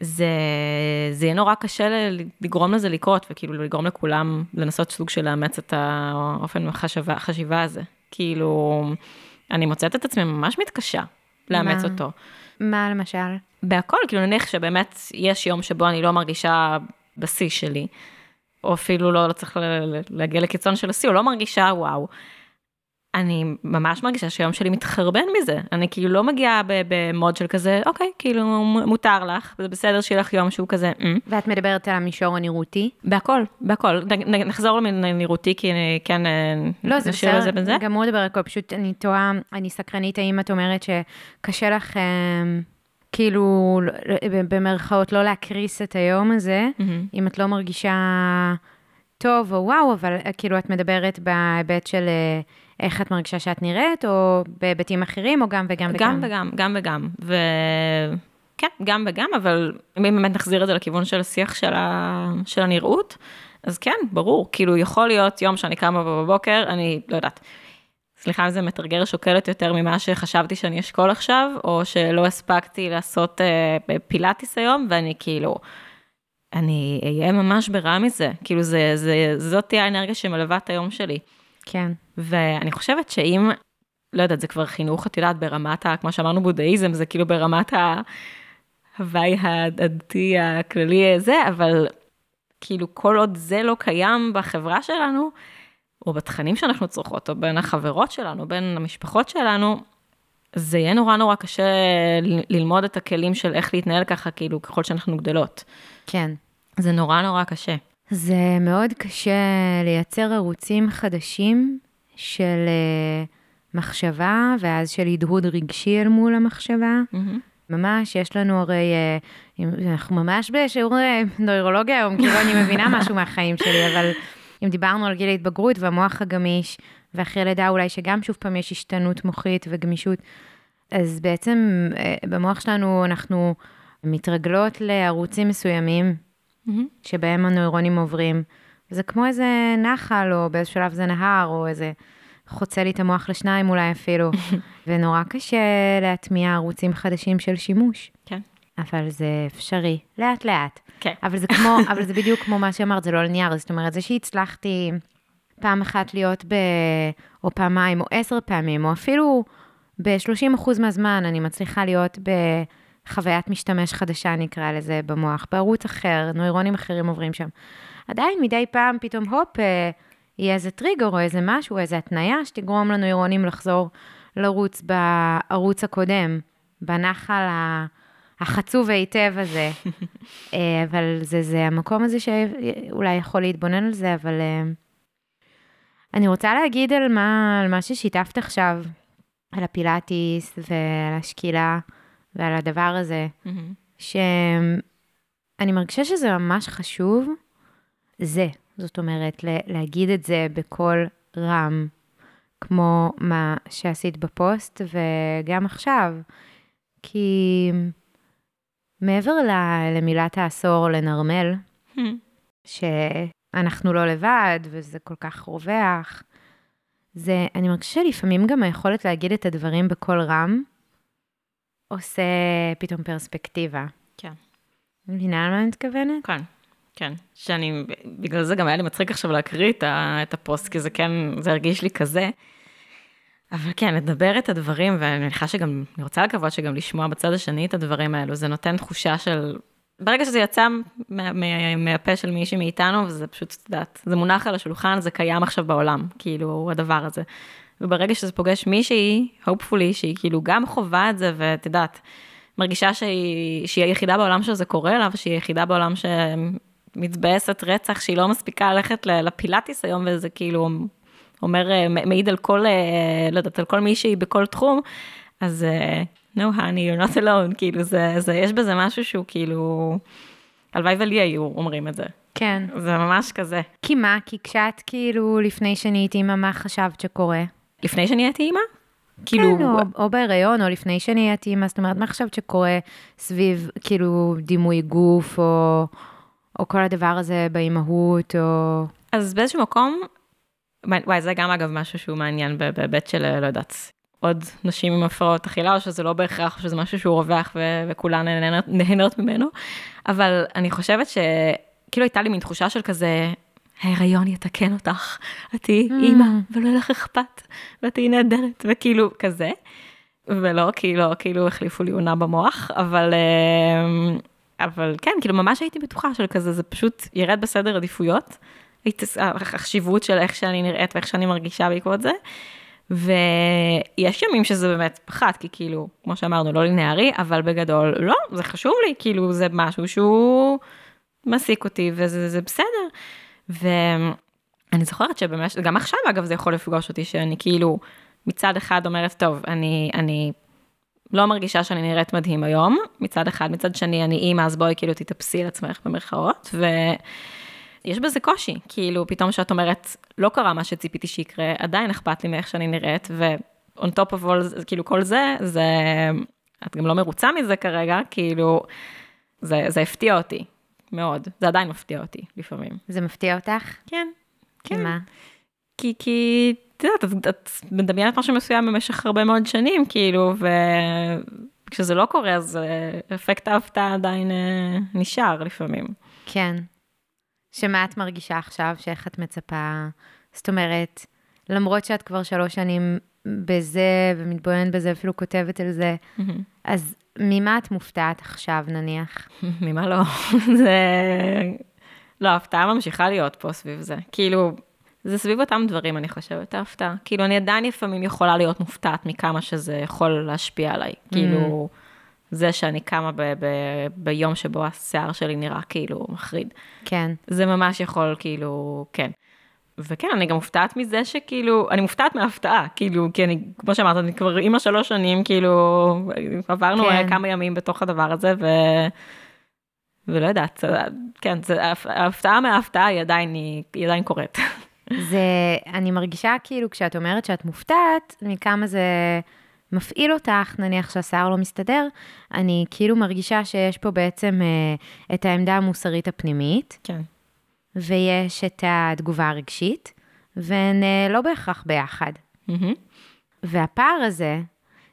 זה, זה יהיה נורא קשה לגרום לזה לקרות, וכאילו לגרום לכולם לנסות סוג של לאמץ את האופן החשיבה, החשיבה הזה. כאילו, אני מוצאת את עצמי ממש מתקשה לאמץ מה? אותו. מה למשל? בהכל, כאילו נניח שבאמת יש יום שבו אני לא מרגישה בשיא שלי, או אפילו לא, לא צריך להגיע לקיצון של השיא, או לא מרגישה וואו. אני ממש מרגישה שהיום שלי מתחרבן מזה. אני כאילו לא מגיעה במוד של כזה, אוקיי, כאילו מותר לך, זה בסדר שיהיה לך יום שהוא כזה, "אמ". ואת מדברת על המישור הנראותי? בהכל, בהכל. נחזור לנראותי, כי אני כן לא, זה נשאיר זה בסדר, בזה. גם הוא מדבר על הכל, פשוט אני תוהה, אני סקרנית, האם את אומרת שקשה לך, אה, כאילו, במרכאות, לא להקריס את היום הזה, מהמם. אם את לא מרגישה טוב או וואו, אבל אה, כאילו את מדברת בהיבט של אה, איך את מרגישה שאת נראית, או בהיבטים אחרים, או גם וגם וגם? גם וגם, גם וגם. וכן, גם וגם, אבל אם באמת נחזיר את זה לכיוון של השיח של, ה... של הנראות, אז כן, ברור, כאילו יכול להיות יום שאני קמה בבוקר, אני לא יודעת, סליחה אם זה מתרגר שוקלת יותר ממה שחשבתי שאני אשקול עכשיו, או שלא הספקתי לעשות uh, פילאטיס היום, ואני כאילו, אני אהיה ממש ברע מזה, כאילו זה, זה, זאת תהיה האנרגיה שמלווה את היום שלי. כן. ואני חושבת שאם, לא יודעת, זה כבר חינוך, את יודעת, ברמת ה... כמו שאמרנו, בודהיזם, זה כאילו ברמת ההוואי הדתי הכללי הזה, אבל כאילו כל עוד זה לא קיים בחברה שלנו, או בתכנים שאנחנו צורכות, או בין החברות שלנו, בין המשפחות שלנו, זה יהיה נורא נורא קשה ללמוד את הכלים של איך להתנהל ככה, כאילו, ככל שאנחנו גדלות. כן. זה נורא נורא קשה. זה מאוד קשה לייצר ערוצים חדשים של אה, מחשבה, ואז של הדהוד רגשי אל מול המחשבה. ממש, יש לנו הרי, אה, אנחנו ממש בשיעור נוירולוגיה היום, כאילו אני מבינה משהו מהחיים שלי, אבל אם דיברנו על גיל ההתבגרות והמוח הגמיש, ואחרי לידה אולי שגם שוב פעם יש השתנות מוחית וגמישות, אז בעצם אה, במוח שלנו אנחנו מתרגלות לערוצים מסוימים, שבהם הנוירונים עוברים. זה כמו איזה נחל, או באיזה שלב זה נהר, או איזה חוצה לי את המוח לשניים אולי אפילו, ונורא קשה להטמיע ערוצים חדשים של שימוש. אבל זה אפשרי, לאט לאט. כן. אבל זה כמו, אבל זה בדיוק כמו מה שאמרת, זה לא ליניארי, זאת אומרת, זה שהצלחתי פעם אחת להיות ב... או פעמיים, או עשר פעמים, או אפילו ב-30% מהזמן אני מצליחה להיות בחוויית משתמש חדשה, נקרא לזה, במוח, בערוץ אחר, נוירונים אחרים עוברים שם. עדיין מדי פעם פתאום, הופ, אה, יהיה איזה טריגר או איזה משהו, איזה התניה שתגרום לנוירונים לחזור לרוץ בערוץ הקודם, בנחל ה... החצוב היטב הזה. אה, אבל זה, זה המקום הזה שאולי יכול להתבונן על זה, אבל אה, אני רוצה להגיד על מה, על מה ששיתפת עכשיו, על הפילאטיס ועל השקילה ועל הדבר הזה, שאני מרגישה שזה ממש חשוב, זה. זאת אומרת, להגיד את זה בקול רם, כמו מה שעשית בפוסט, וגם עכשיו. כי מעבר ל- למילת העשור לנרמל, שאנחנו לא לבד וזה כל כך רווח, זה, אני מרגישה שלפעמים גם היכולת להגיד את הדברים בקול רם, עושה פתאום פרספקטיבה. כן. מבינה למה אני מתכוונת? כן, כן. שאני, בגלל זה גם היה לי מצחיק עכשיו להקריא את הפוסט, כי זה כן, זה הרגיש לי כזה. אבל כן, לדבר את הדברים, ואני מניחה שגם, אני רוצה לקוות שגם לשמוע בצד השני את הדברים האלו, זה נותן תחושה של, ברגע שזה יצא מה, מה, מהפה של מישהי מאיתנו, וזה פשוט, את יודעת, זה מונח על השולחן, זה קיים עכשיו בעולם, כאילו, הדבר הזה. וברגע שזה פוגש מישהי, hopefully, שהיא כאילו גם חווה את זה, ואת יודעת, מרגישה שהיא, שהיא היחידה בעולם שזה קורה לה, ושהיא היחידה בעולם שמתבאסת רצח, שהיא לא מספיקה ללכת לפילאטיס היום, וזה כאילו אומר, אה, מעיד על כל, אה, לא יודעת, על כל מישהי בכל תחום, אז אה, no honey, you're not alone, כאילו, זה, זה, יש בזה משהו שהוא כאילו, הלוואי ולי היו אומרים את זה. כן. זה ממש כזה. כי מה? כי כשאת כאילו, לפני שנהיית אימא, מה חשבת שקורה? לפני שנהייתי אימא? כאילו... כן, או, או בהיריון, או לפני שנהייתי אימא, זאת אומרת, מה חשבת שקורה סביב, כאילו, דימוי גוף, או, או כל הדבר הזה באימהות, או... אז באיזשהו מקום, וואי, זה גם אגב משהו שהוא מעניין בהיבט של, לא יודעת, עוד נשים עם הפרעות אכילה, או שזה לא בהכרח, או שזה משהו שהוא רווח ו- וכולן נהנות, נהנות ממנו, אבל אני חושבת שכאילו הייתה לי מין תחושה של כזה, ההיריון יתקן אותך, את תהיי Mm. אימא, ולא יהיה לך אכפת, ואת תהיי נהדרת, וכאילו כזה. ולא, כאילו, כאילו החליפו לי עונה במוח, אבל, אמ, אבל כן, כאילו ממש הייתי בטוחה של כזה, זה פשוט ירד בסדר עדיפויות. החשיבות של איך שאני נראית ואיך שאני מרגישה בעקבות זה. ויש ימים שזה באמת פחת, כי כאילו, כמו שאמרנו, לא לינארי, אבל בגדול, לא, זה חשוב לי, כאילו, זה משהו שהוא מעסיק אותי, וזה זה בסדר. ואני זוכרת שבאמת, גם עכשיו, אגב, זה יכול לפגוש אותי, שאני כאילו, מצד אחד אומרת, טוב, אני, אני לא מרגישה שאני נראית מדהים היום, מצד אחד, מצד שני, אני אימא, אז בואי כאילו תתאפסי על עצמך במרכאות, ו... יש בזה קושי, כאילו פתאום שאת אומרת, לא קרה מה שציפיתי שיקרה, עדיין אכפת לי מאיך שאני נראית, ו-on top of all, כאילו כל זה, זה, את גם לא מרוצה מזה כרגע, כאילו, זה, זה הפתיע אותי, מאוד, זה עדיין מפתיע אותי לפעמים. זה מפתיע אותך? כן, כן. מה? כי, כי, את יודעת, את, את מדמיינת משהו מסוים במשך הרבה מאוד שנים, כאילו, וכשזה לא קורה, אז אה, אפקט ההפתעה עדיין אה, נשאר לפעמים. כן. שמה את מרגישה עכשיו, שאיך את מצפה? זאת אומרת, למרות שאת כבר שלוש שנים בזה, ומתבוננת בזה, אפילו כותבת על זה, אז ממה את מופתעת עכשיו, נניח? ממה לא? זה... לא, ההפתעה ממשיכה להיות פה סביב זה. כאילו, זה סביב אותם דברים, אני חושבת, ההפתעה. כאילו, אני עדיין לפעמים יכולה להיות מופתעת מכמה שזה יכול להשפיע עליי. כאילו, זה שאני קמה ב- ב- ביום שבו השיער שלי נראה כאילו מחריד. כן. זה ממש יכול, כאילו, כן. וכן, אני גם מופתעת מזה שכאילו, אני מופתעת מההפתעה, כאילו, כי אני, כמו שאמרת, אני כבר אימא שלוש שנים, כאילו, עברנו כן. כמה ימים בתוך הדבר הזה, ו... ולא יודעת, כן, זה, ההפתעה מההפתעה היא עדיין, היא עדיין קורית. זה, אני מרגישה כאילו, כשאת אומרת שאת מופתעת, מכמה זה מפעיל אותך, נניח שהשיער לא מסתדר, אני כאילו מרגישה שיש פה בעצם אה, את העמדה המוסרית הפנימית, כן. ויש את התגובה הרגשית, והן אה, לא בהכרח ביחד. מהמם. והפער הזה,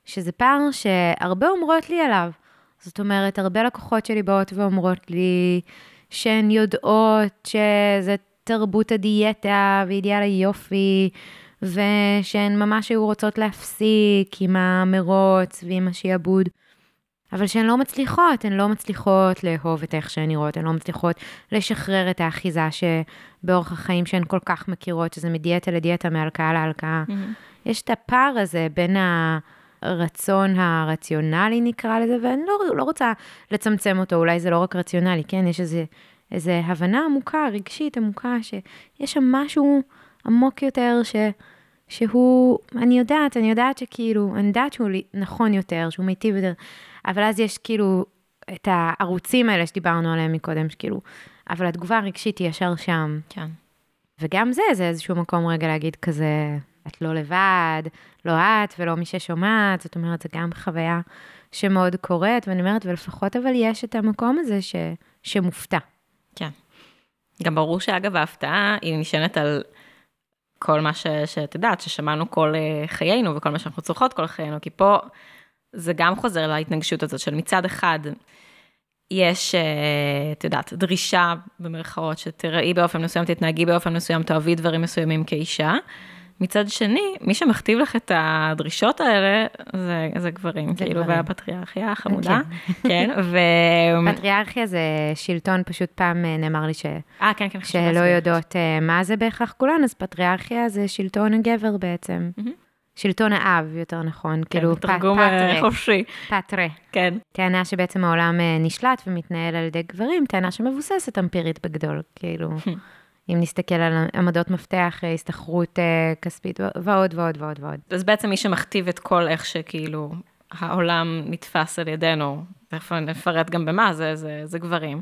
שזה פער שהרבה אומרות לי עליו. זאת אומרת, הרבה לקוחות שלי באות ואומרות לי שהן יודעות שזה תרבות הדיאטה ואידיאל היופי, ושהן ממש היו רוצות להפסיק עם המרוץ ועם השעבוד, אבל שהן לא מצליחות, הן לא מצליחות לאהוב את איך שהן נראות, הן לא מצליחות לשחרר את האחיזה שבאורח החיים שהן כל כך מכירות, שזה מדיאטה לדיאטה, מהלקאה להלקאה. מהמם. יש את הפער הזה בין הרצון הרציונלי, נקרא לזה, ואני לא, לא רוצה לצמצם אותו, אולי זה לא רק רציונלי, כן? יש איזה, איזה הבנה עמוקה, רגשית עמוקה, שיש שם משהו עמוק יותר, ש, שהוא, אני יודעת, אני יודעת שכאילו, אני יודעת שהוא נכון יותר, שהוא מיטיב יותר, אבל אז יש כאילו את הערוצים האלה שדיברנו עליהם מקודם, שכאילו, אבל התגובה הרגשית היא ישר שם. כן. וגם זה, זה איזשהו מקום רגע להגיד כזה, את לא לבד, לא את ולא מי ששומעת, זאת אומרת, זה גם חוויה שמאוד קורית, ואני אומרת, ולפחות אבל יש את המקום הזה ש, שמופתע. כן. גם ברור שאגב, ההפתעה היא נשענת על כל מה ש, שאת יודעת, ששמענו כל אה, חיינו וכל מה שאנחנו צורכות כל חיינו, כי פה זה גם חוזר להתנגשות הזאת של מצד אחד, יש, אה, את יודעת, דרישה במרכאות, שתראי באופן מסוים, תתנהגי באופן מסוים, תאהבי דברים מסוימים כאישה. מצד שני, מי שמכתיב לך את הדרישות האלה, זה, זה גברים, זה כאילו, גברים. והפטריארכיה החמודה. כן, ו... פטריארכיה זה שלטון, פשוט פעם אה, נאמר לי ש... 아, כן, כן, שלא יודעות uh, מה זה בהכרח כולן, אז פטריארכיה זה שלטון הגבר בעצם. שלטון האב, יותר נכון, כן, כאילו תרגום אה, חופשי. פטרה. כן. טענה שבעצם העולם נשלט ומתנהל על ידי גברים, טענה שמבוססת אמפירית בגדול, כאילו. אם נסתכל על עמדות מפתח, אה, הסתחרות אה, כספית ועוד ועוד ועוד ועוד. אז בעצם מי שמכתיב את כל איך שכאילו העולם נתפס על ידינו, תכף נפרט גם במה, זה, זה, זה גברים.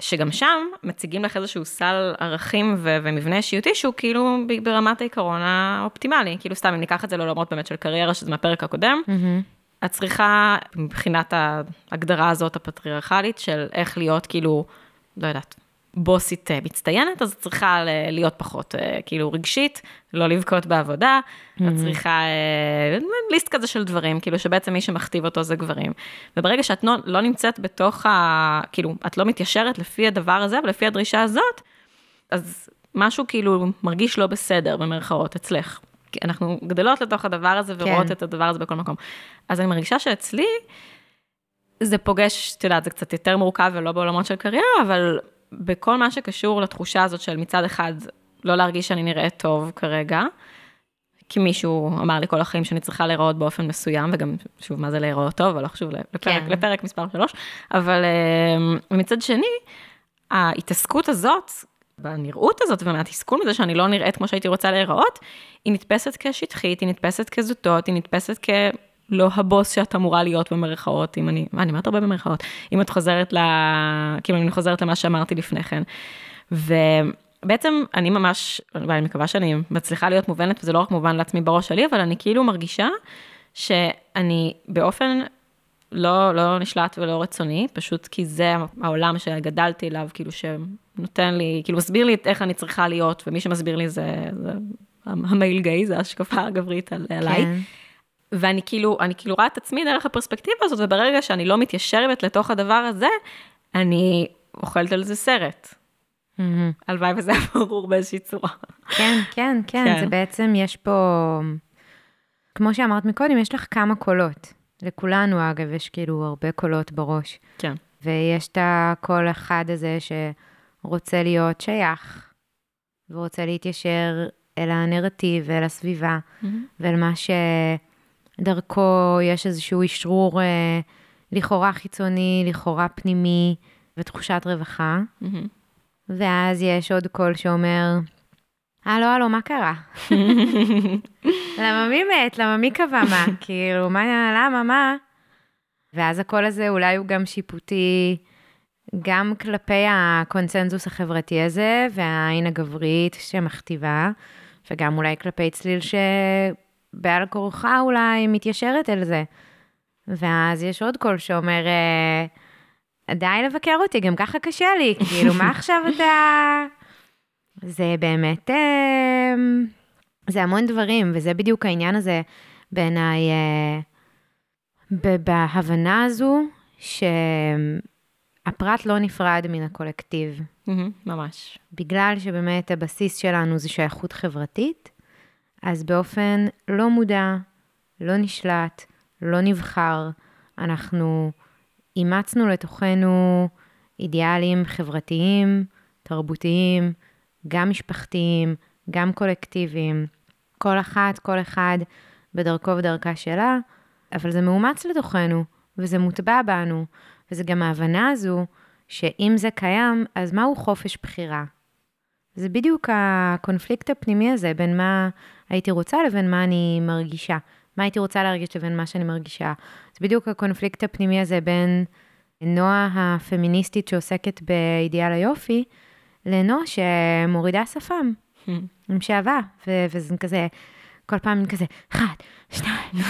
שגם שם מציגים לך איזשהו סל ערכים ו- ומבנה אישיותי שהוא כאילו ברמת העיקרון האופטימלי. כאילו סתם, אם ניקח את זה לעולמות באמת של קריירה, שזה מהפרק הקודם, mm-hmm. את צריכה, מבחינת ההגדרה הזאת הפטריארכלית, של איך להיות כאילו, לא יודעת, בוסית אה, מצטיינת, אז את צריכה להיות פחות אה, כאילו רגשית, לא לבכות בעבודה, mm-hmm. את צריכה אה, ליסט כזה של דברים, כאילו שבעצם מי שמכתיב אותו זה גברים. וברגע שאת לא, לא נמצאת בתוך ה... כאילו, את לא מתיישרת לפי הדבר הזה ולפי הדרישה הזאת, אז משהו כאילו מרגיש לא בסדר, במרכאות, אצלך. אנחנו גדלות לתוך הדבר הזה ורואות כן. את הדבר הזה בכל מקום. אז אני מרגישה שאצלי, זה פוגש, את יודעת, זה קצת יותר מורכב ולא בעולמות של קריירה, אבל בכל מה שקשור לתחושה הזאת של מצד אחד, לא להרגיש שאני נראית טוב כרגע, כי מישהו אמר לי כל החיים שאני צריכה להיראות באופן מסוים, וגם, שוב, מה זה להיראות טוב, אבל לא חשוב לפרק, כן. לפרק מספר שלוש, אבל uh, מצד שני, ההתעסקות הזאת, בנראות הזאת ומהתסכול מזה שאני לא נראית כמו שהייתי רוצה להיראות, היא נתפסת כשטחית, היא נתפסת כזוטות, היא נתפסת כ... לא הבוס שאת אמורה להיות במרכאות, אם אני, אני אומרת הרבה במרכאות, אם את חוזרת ל... כאילו, אני חוזרת למה שאמרתי לפני כן. ובעצם אני ממש, ואני מקווה שאני מצליחה להיות מובנת, וזה לא רק מובן לעצמי בראש שלי, אבל אני כאילו מרגישה שאני באופן לא, לא נשלט ולא רצוני, פשוט כי זה העולם שגדלתי אליו, כאילו שנותן לי, כאילו מסביר לי איך אני צריכה להיות, ומי שמסביר לי זה, זה המייל גיי, זה ההשקפה הגברית על, כן. עליי. ואני כאילו, אני כאילו רואה את עצמי דרך הפרספקטיבה הזאת, וברגע שאני לא מתיישרת לתוך הדבר הזה, אני אוכלת על זה סרט. הלוואי וזה היה ברור באיזושהי צורה. כן, כן, כן, כן, זה בעצם, יש פה, כמו שאמרת מקודם, יש לך כמה קולות. לכולנו, אגב, יש כאילו הרבה קולות בראש. כן. ויש את הקול אחד הזה שרוצה להיות שייך, ורוצה להתיישר אל הנרטיב ואל הסביבה, mm-hmm. ואל מה ש... דרכו יש איזשהו אשרור אה, לכאורה חיצוני, לכאורה פנימי, ותחושת רווחה. Mm-hmm. ואז יש עוד קול שאומר, הלו, הלו, מה קרה? למה מי מת? למה מי קבע מה? כאילו, מה, למה, מה? ואז הקול הזה אולי הוא גם שיפוטי, גם כלפי הקונצנזוס החברתי הזה, והעין הגברית שמכתיבה, וגם אולי כלפי צליל ש... בעל כורחה אולי מתיישרת אל זה. ואז יש עוד קול שאומר, אה, די לבקר אותי, גם ככה קשה לי, כאילו, מה עכשיו אתה... זה באמת, אה, זה המון דברים, וזה בדיוק העניין הזה בעיניי, אה, בהבנה הזו, שהפרט לא נפרד מן הקולקטיב. ממש. בגלל שבאמת הבסיס שלנו זה שייכות חברתית, אז באופן לא מודע, לא נשלט, לא נבחר, אנחנו אימצנו לתוכנו אידיאלים חברתיים, תרבותיים, גם משפחתיים, גם קולקטיביים, כל אחת, כל אחד בדרכו ודרכה שלה, אבל זה מאומץ לתוכנו, וזה מוטבע בנו, וזה גם ההבנה הזו שאם זה קיים, אז מהו חופש בחירה? זה בדיוק הקונפליקט הפנימי הזה בין מה הייתי רוצה לבין מה אני מרגישה. מה הייתי רוצה להרגיש לבין מה שאני מרגישה. זה בדיוק הקונפליקט הפנימי הזה בין נועה הפמיניסטית שעוסקת באידיאל היופי, לנועה שמורידה שפם עם שעווה, ו- וזה כזה, כל פעם כזה, אחד, שתיים,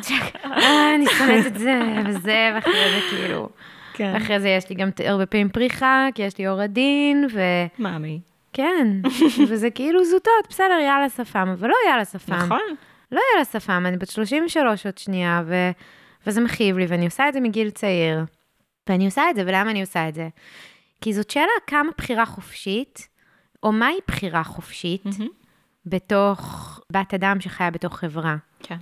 צ'ק, אה, אני שונאת את זה, וזה, ואחרי זה כאילו, כן. אחרי זה יש לי גם הרבה פעמים פריחה, כי יש לי עור עדין, ו... מאמי. כן, וזה כאילו זוטות, בסדר, יאללה שפם, אבל לא יאללה שפם. נכון. לא יאללה שפם, אני בת 33 עוד שנייה, ו... וזה מכאיב לי, ואני עושה את זה מגיל צעיר. ואני עושה את זה, ולמה אני עושה את זה? כי זאת שאלה כמה בחירה חופשית, או מהי בחירה חופשית, מהמם. בתוך בת אדם שחיה בתוך חברה. כן.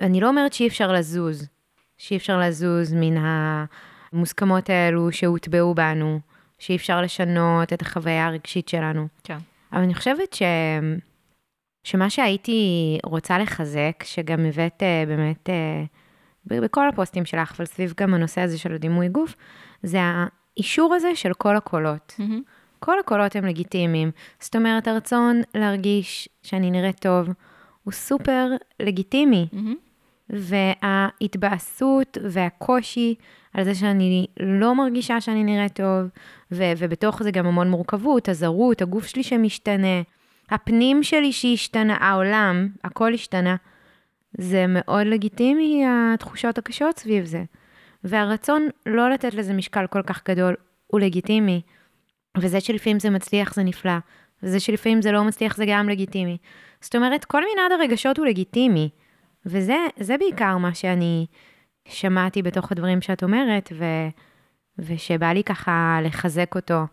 אני לא אומרת שאי אפשר לזוז, שאי אפשר לזוז מן המוסכמות האלו שהוטבעו בנו, שאי אפשר לשנות את החוויה הרגשית שלנו. כן. אבל אני חושבת ש... שמה שהייתי רוצה לחזק, שגם הבאת אה, באמת אה, בכל הפוסטים שלך, אבל סביב גם הנושא הזה של הדימוי גוף, זה האישור הזה של כל הקולות. מהמם. כל הקולות הם לגיטימיים. זאת אומרת, הרצון להרגיש שאני נראית טוב הוא סופר לגיטימי. מהמם. וההתבאסות והקושי על זה שאני לא מרגישה שאני נראית טוב, ו- ובתוך זה גם המון מורכבות, הזרות, הגוף שלי שמשתנה, הפנים שלי שהשתנה, העולם, הכל השתנה. זה מאוד לגיטימי, התחושות הקשות סביב זה. והרצון לא לתת לזה משקל כל כך גדול הוא לגיטימי. וזה שלפעמים זה מצליח זה נפלא, וזה שלפעמים זה לא מצליח זה גם לגיטימי. זאת אומרת, כל מנעד הרגשות הוא לגיטימי. וזה זה בעיקר מה שאני שמעתי בתוך הדברים שאת אומרת, ו, ושבא לי ככה לחזק אותו.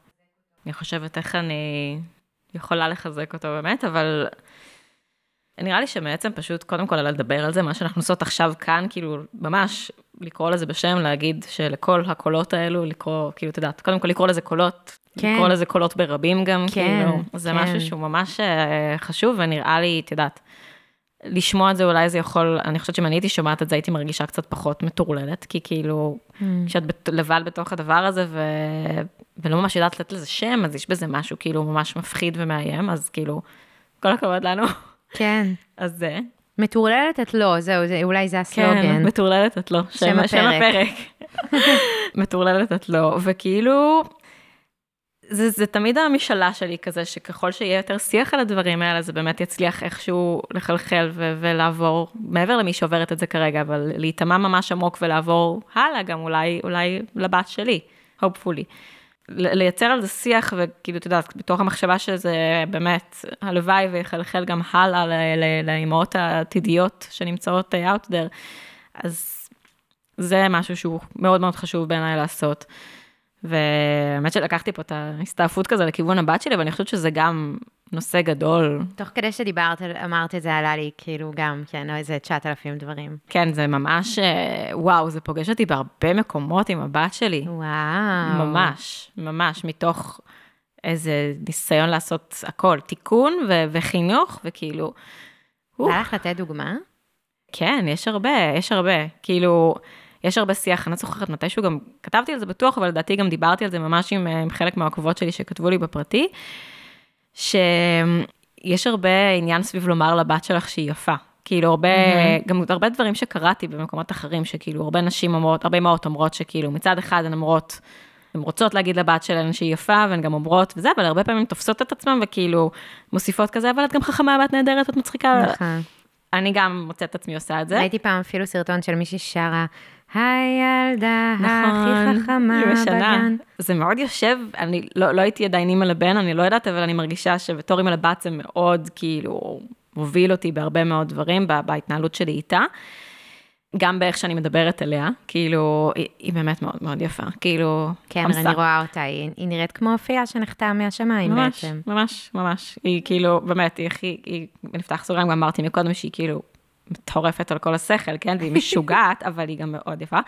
אני חושבת איך אני יכולה לחזק אותו באמת, אבל נראה לי שבעצם פשוט קודם כל לדבר על זה, מה שאנחנו עושות עכשיו כאן, כאילו ממש לקרוא לזה בשם, להגיד שלכל הקולות האלו, לקרוא, כאילו, את יודעת, קודם כל לקרוא לזה קולות, כן. לקרוא לזה קולות ברבים גם, כן, כאילו, זה כן. משהו שהוא ממש אה, חשוב, ונראה לי, את יודעת, לשמוע את זה אולי זה יכול, אני חושבת שאם אני הייתי שומעת את זה, הייתי מרגישה קצת פחות מטורללת, כי כאילו, כשאת בת- לבד בתוך הדבר הזה, ו... ולא ממש יודעת לתת לזה שם, אז יש בזה משהו כאילו ממש מפחיד ומאיים, אז כאילו, כל הכבוד לנו. כן. אז זה. מטורללת את לא, זהו, זה, אולי זה כן, הסלוגן. מטורללת את לא. שם שם הפרק. הפרק. מטורללת את לא, וכאילו, זה, זה תמיד המשאלה שלי כזה, שככל שיהיה יותר שיח על הדברים האלה, זה באמת יצליח איכשהו לחלחל ו- ולעבור, מעבר למי שעוברת את זה כרגע, אבל להיטמע ממש עמוק ולעבור הלאה גם אולי, אולי לבת שלי, hopefully. לייצר על זה שיח, וכאילו, את יודעת, בתוך המחשבה שזה באמת, הלוואי ויחלחל גם הלאה ל- ל- לאימהות העתידיות שנמצאות אה, out there, אז זה משהו שהוא מאוד מאוד חשוב בעיניי לעשות. והאמת שלקחתי פה את ההסתעפות כזה לכיוון הבת שלי, אבל אני חושבת שזה גם נושא גדול. תוך כדי שדיברת, אמרת את זה, עלה לי כאילו גם, כן, איזה 9,000 דברים. כן, זה ממש, אה, וואו, זה פוגש אותי בהרבה מקומות עם הבת שלי. וואו. ממש, ממש, מתוך איזה ניסיון לעשות הכל, תיקון ו- וחינוך, וכאילו, בא לך לתת דוגמה? כן, יש הרבה, יש הרבה. כאילו, יש הרבה שיח, אני לא זוכרת מתישהו גם, כתבתי על זה בטוח, אבל לדעתי גם דיברתי על זה ממש עם, עם חלק מהעוקבות שלי שכתבו לי בפרטי, שיש הרבה עניין סביב לומר לבת שלך שהיא יפה. כאילו הרבה, mm-hmm. גם הרבה דברים שקראתי במקומות אחרים, שכאילו הרבה נשים אומרות, הרבה אמהות אומרות שכאילו מצד אחד הן אומרות, הן רוצות להגיד לבת שלהן שהיא יפה, והן גם אומרות וזה, אבל הרבה פעמים תופסות את עצמן וכאילו מוסיפות כזה, אבל את גם חכמה, ואת נהדרת, ואת מצחיקה. נכון. אני גם מוצאת את עצמי עושה את זה. ראיתי פעם אפילו סרטון של מישהי ששרה, הילדה נכון, הכי חכמה היא משנה. בגן. זה מאוד יושב, אני לא, לא הייתי עדיין אימא לבן, אני לא יודעת, אבל אני מרגישה שבתור אימא לבת זה מאוד כאילו מוביל אותי בהרבה מאוד דברים בהתנהלות שלי איתה. גם באיך שאני מדברת אליה, כאילו, היא, היא באמת מאוד מאוד יפה, כאילו, כן, חמסה. אני רואה אותה, היא היא נראית כמו אפייה שנחתה מהשמיים ממש, בעצם. ממש, ממש. היא כאילו, באמת, היא הכי, היא, נפתח סוגריים, גם אמרתי מקודם שהיא כאילו מטורפת על כל השכל, כן? והיא משוגעת, אבל היא גם מאוד יפה.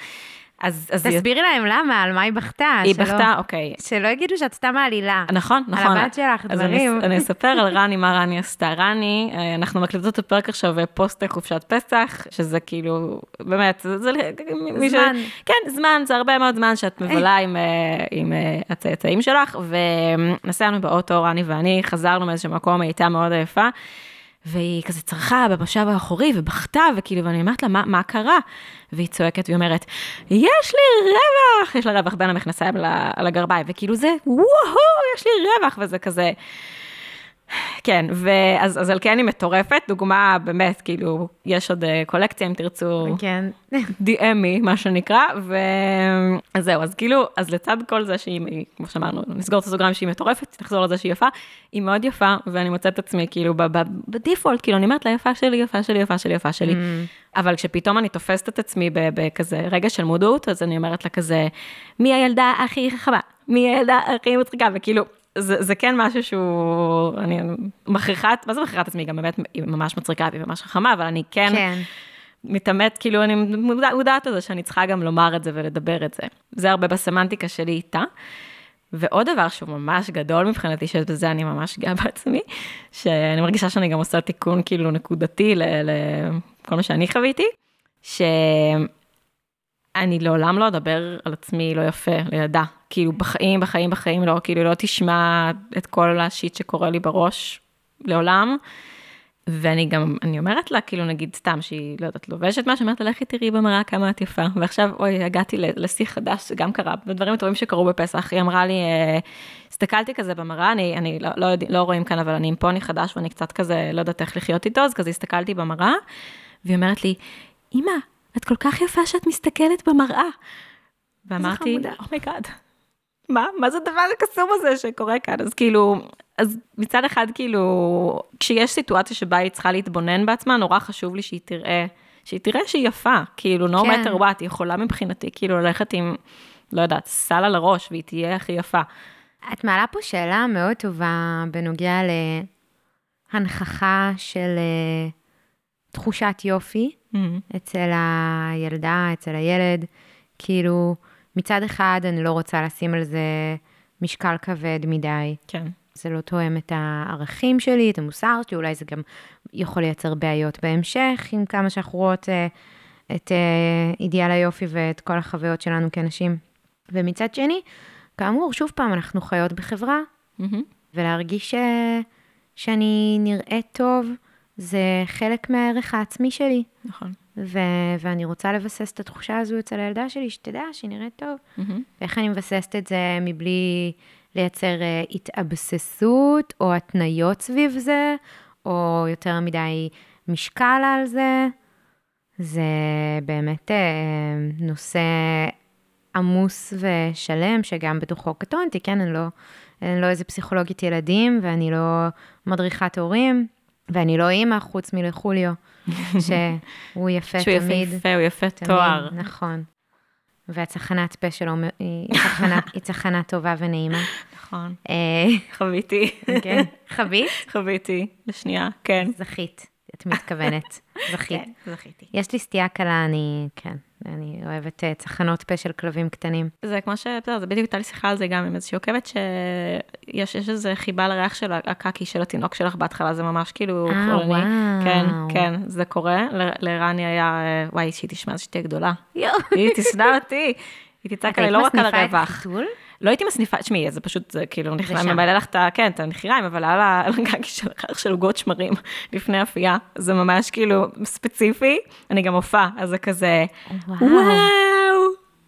אז, אז היא, תסבירי להם למה, על מה היא בכתה. היא שלא- בכתה, אוקיי. שלא יגידו שאת סתם מעלילה. נכון, נכון. על הבת שלך, אז אני, דברים. אני אספר על רני, מה רני עשתה. רני, אה, אנחנו מקליטות את הפרק עכשיו פוסט חופשת פסח, שזה כאילו, באמת, זה... זה מי ש- זמן. כן, זמן, זה הרבה מאוד זמן שאת מבלה עם, אה, עם אה, הצאצאים שלך, ונסענו באוטו, רני ואני, חזרנו מאיזשהו מקום, היא הייתה מאוד יפה. והיא כזה צרחה במושב האחורי ובכתה, וכאילו, ואני אומרת לה, מה, מה קרה? והיא צועקת, והיא אומרת, יש לי רווח! יש לה רווח בין המכנסיים לגרביים, וכאילו זה, וואו, יש לי רווח, וזה כזה... כן, ואז אז על כן היא מטורפת, דוגמה באמת, כאילו, יש עוד אה, קולקציה אם תרצו, כן. DMי, מה שנקרא, אז זהו, אז כאילו, אז לצד כל זה שהיא, כמו שאמרנו, נסגור את הסוגריים שהיא מטורפת, נחזור לזה שהיא יפה, היא מאוד יפה, ואני מוצאת את עצמי כאילו בדיפולט, כאילו, אני אומרת לה, יפה שלי, יפה שלי, יפה שלי, יפה שלי, mm. אבל כשפתאום אני תופסת את עצמי בכזה רגע של מודעות, אז אני אומרת לה כזה, מי הילדה הכי חכמה? מי הילדה הכי מצחיקה? וכאילו, זה, זה כן משהו שהוא, אני מכריחה, מה זה מכריחה את עצמי? גם באמת, היא ממש מצחיקה והיא ממש חכמה, אבל אני כן, כן. מתעמת, כאילו, אני מודע, מודעת לזה שאני צריכה גם לומר את זה ולדבר את זה. זה הרבה בסמנטיקה שלי איתה. ועוד דבר שהוא ממש גדול מבחינתי, שבזה אני ממש גאה בעצמי, שאני מרגישה שאני גם עושה תיקון כאילו נקודתי לכל מה שאני חוויתי, ש... אני לעולם לא אדבר על עצמי לא יפה לידה. כאילו בחיים, בחיים, בחיים לא, כאילו לא תשמע את כל השיט שקורה לי בראש לעולם. ואני גם, אני אומרת לה, כאילו נגיד סתם שהיא, לא יודעת, לובשת משהו, אומרת לה, לכי תראי במראה כמה את יפה. ועכשיו, אוי, הגעתי לשיא חדש, שגם קרה, בדברים טובים שקרו בפסח, היא אמרה לי, אה, הסתכלתי כזה במראה, אני, אני לא, לא, לא רואים כאן, אבל אני עם פוני חדש ואני קצת כזה, לא יודעת איך לחיות איתו, אז כזה הסתכלתי במראה, והיא אומרת לי, אמא, את כל כך יפה שאת מסתכלת במראה. ואמרתי, oh my god, oh מה? מה זה הדבר הקסום הזה שקורה כאן? אז כאילו, אז מצד אחד, כאילו, כשיש סיטואציה שבה היא צריכה להתבונן בעצמה, נורא חשוב לי שהיא תראה, שהיא תראה שהיא יפה, כאילו, no כן. matter what, היא יכולה מבחינתי, כאילו, ללכת עם, לא יודעת, סל על הראש, והיא תהיה הכי יפה. את מעלה פה שאלה מאוד טובה בנוגע להנכחה של uh, תחושת יופי. mm-hmm. אצל הילדה, אצל הילד. כאילו, מצד אחד אני לא רוצה לשים על זה משקל כבד מדי. כן. זה לא תואם את הערכים שלי, את המוסר שלי, אולי זה גם יכול לייצר בעיות בהמשך, עם כמה שאנחנו רואות אה, את אה, אידיאל היופי ואת כל החוויות שלנו כנשים. ומצד שני, כאמור, שוב פעם, אנחנו חיות בחברה, mm-hmm. ולהרגיש ש... שאני נראית טוב, זה חלק מהערך העצמי שלי. נכון. ו- ואני רוצה לבסס את התחושה הזו אצל הילדה שלי, שתדע שהיא נראית טוב. Mm-hmm. ואיך אני מבססת את זה מבלי לייצר uh, התאבססות או התניות סביב זה, או יותר מדי משקל על זה. זה באמת uh, נושא עמוס ושלם, שגם בתוכו קטונתי, כן? אני לא, אני לא איזה פסיכולוגית ילדים, ואני לא מדריכת הורים. ואני לא אימא חוץ מלחוליו, שהוא יפה שהוא תמיד. שהוא יפה, הוא יפה תמיד, תואר. נכון. והצחנת פה שלו היא צחנה, היא צחנה טובה ונעימה. נכון. אה, חוויתי. כן. חווית? חוויתי, לשנייה, כן. זכית, את מתכוונת. זכית. כן, זכיתי. יש לי סטייה קלה, אני, כן. אני אוהבת אה, צחנות פה של כלבים קטנים. זה כמו ש... בסדר, זה בדיוק הייתה לי שיחה על זה גם עם איזושהי עוקבת, שיש יש איזה חיבה לריח של הקקי של התינוק שלך בהתחלה, זה ממש כאילו אה, וואו. כן, כן, זה קורה. לרני היה, אה, וואי, שהיא תשמע, שתהיה גדולה. היא תשנא אותי. היא תצעק עליי לא רק על הרווח. את היית מסניפה את החיתול? לא הייתי מסניפה, תשמעי, זה פשוט, זה כאילו נכנס, ממלא לך את, כן, את הנחיריים, אבל על הגג של החרך של עוגות שמרים לפני אפייה, זה ממש כאילו ספציפי, אני גם הופעה, אז זה כזה, וואו,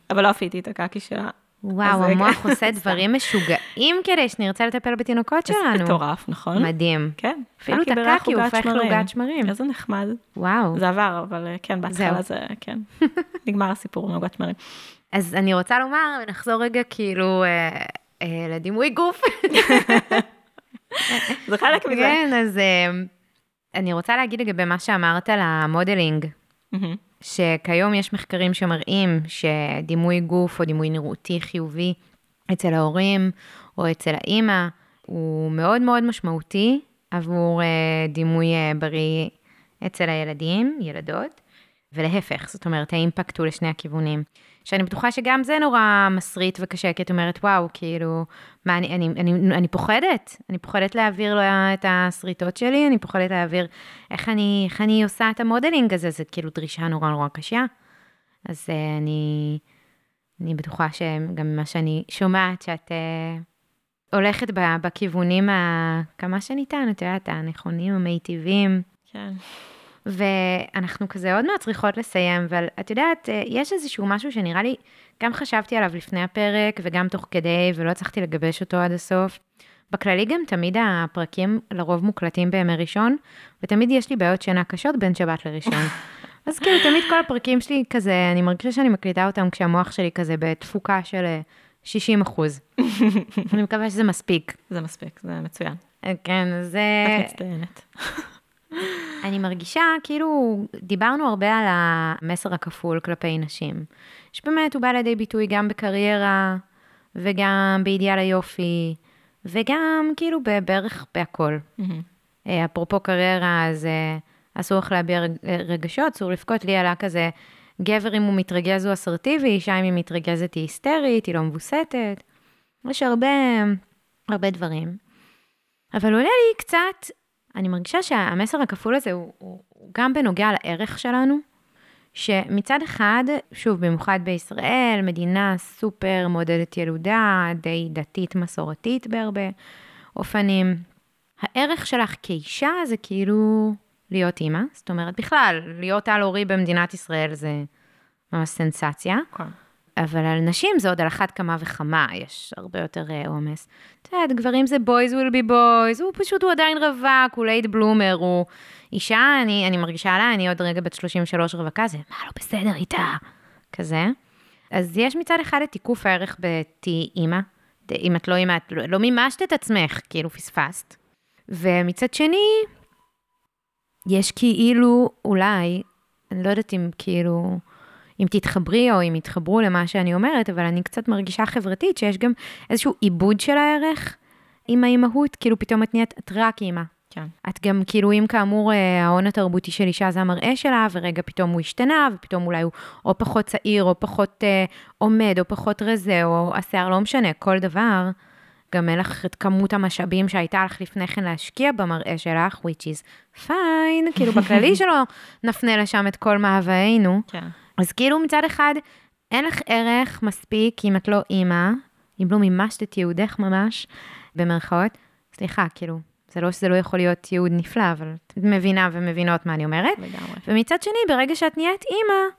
אבל לא אפיתי את הקקי שלה. וואו, המוח עושה דברים משוגעים כדי שנרצה לטפל בתינוקות שלנו. זה מטורף, נכון? מדהים. כן. אפילו את הקקי הוא הופך לעוגת שמרים. איזה נחמד. וואו. זה עבר, אבל אה, כן, בהתחלה זה, כן. נגמר הסיפור עם עוגת שמרים. אז אני רוצה לומר, נחזור רגע כאילו אה, אה, לדימוי גוף. זה חלק מזה. כן, אז אה, אני רוצה להגיד לגבי מה שאמרת על המודלינג, שכיום יש מחקרים שמראים שדימוי גוף או דימוי נראותי חיובי אצל ההורים או אצל האימא, הוא מאוד מאוד משמעותי עבור אה, דימוי אה, בריא אצל הילדים, ילדות, ולהפך, זאת אומרת, האימפקט הוא לשני הכיוונים. שאני בטוחה שגם זה נורא מסריט וקשה, כי את אומרת, וואו, כאילו, מה, אני, אני, אני, אני פוחדת, אני פוחדת להעביר לו את הסריטות שלי, אני פוחדת להעביר איך אני, איך אני עושה את המודלינג הזה, זה כאילו דרישה נורא נורא קשה. אז uh, אני, אני בטוחה שגם ממה שאני שומעת, שאת uh, הולכת בכיוונים ה... כמה שניתן, את יודעת, הנכונים, המיטיבים. כן. ואנחנו כזה עוד מעט צריכות לסיים, אבל את יודעת, אה, יש איזשהו משהו שנראה לי, גם חשבתי עליו לפני הפרק וגם תוך כדי, ולא הצלחתי לגבש אותו עד הסוף. בכללי גם תמיד הפרקים לרוב מוקלטים בימי ראשון, ותמיד יש לי בעיות שינה קשות בין שבת לראשון. אז כאילו, תמיד כל הפרקים שלי כזה, אני מרגישה שאני מקליטה אותם כשהמוח שלי כזה בתפוקה של אה, 60 אחוז. אני מקווה שזה מספיק. זה מספיק, זה מצוין. אה, כן, זה... את מצטיינת. אני מרגישה, כאילו, דיברנו הרבה על המסר הכפול כלפי נשים. שבאמת הוא בא לידי ביטוי גם בקריירה, וגם באידיאל היופי, וגם כאילו בערך בהכל. אה, אפרופו קריירה, אז אה, אסור לך להביע אה, רגשות, אסור לבכות. לי עלה כזה, גבר אם הוא מתרגז הוא אסרטיבי, אישה אם היא מתרגזת היא היסטרית, היא לא מבוסתת. יש הרבה, הרבה דברים. אבל עולה לי קצת, אני מרגישה שהמסר הכפול הזה הוא, הוא, הוא גם בנוגע לערך שלנו, שמצד אחד, שוב, במיוחד בישראל, מדינה סופר מעודדת ילודה, די דתית מסורתית בהרבה אופנים, הערך שלך כאישה זה כאילו להיות אימא, זאת אומרת, בכלל, להיות על הורי במדינת ישראל זה ממש סנסציה, כן. אבל על נשים זה עוד על אחת כמה וכמה, יש הרבה יותר אה, עומס. את יודעת, גברים זה boys will be boys, הוא פשוט, הוא עדיין רווק, הוא late bloomer, או אישה, אני, אני מרגישה לה, אני עוד רגע בת 33 רווקה, זה מה לא בסדר איתה, כזה. אז יש מצד אחד את תיקוף הערך בתהיי אימא, אם את לא אימא, את לא, לא מימשת את עצמך, כאילו פספסת. ומצד שני, יש כאילו, אולי, אני לא יודעת אם כאילו, אם תתחברי או אם יתחברו למה שאני אומרת, אבל אני קצת מרגישה חברתית שיש גם איזשהו עיבוד של הערך עם האימהות, כאילו פתאום את נהיית, את רק אימא. כן. את גם, כאילו, אם כאמור, אה, ההון התרבותי של אישה זה המראה שלה, ורגע פתאום הוא השתנה, ופתאום אולי הוא או פחות צעיר, או פחות אה, עומד, או פחות רזה, או השיער, לא משנה, כל דבר. גם אין לך את כמות המשאבים שהייתה לך לפני כן להשקיע במראה שלך, which is fine, כאילו בכללי שלא נפנה לשם את כל מאוויינו. כן. אז כאילו מצד אחד, אין לך ערך מספיק אם את לא אימא, אם לא מימשת את ייעודך ממש, במרכאות. סליחה, כאילו, זה לא שזה לא יכול להיות ייעוד נפלא, אבל את מבינה ומבינות מה אני אומרת. לגמרי. ומצד שני, ברגע שאת נהיית אימא,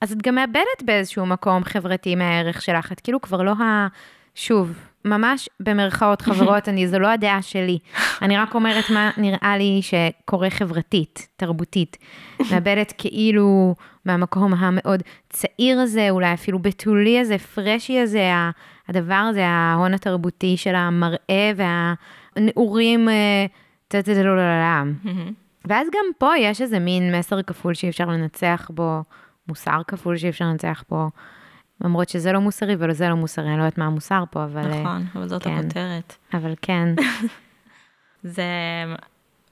אז את גם מאבדת באיזשהו מקום חברתי מהערך שלך. את כאילו כבר לא ה... שוב, ממש במרכאות חברות, אני, זו לא הדעה שלי. אני רק אומרת מה נראה לי שקורה חברתית, תרבותית. מאבדת כאילו מהמקום המאוד צעיר הזה, אולי אפילו בתולי הזה, פרשי הזה, הדבר הזה, ההון התרבותי של המראה והנעורים, אה, בו, למרות שזה לא מוסרי ולזה לא מוסרי, אני לא יודעת מה המוסר פה, אבל, אה, נכון, אבל זאת כן. הכותרת. אבל כן, זה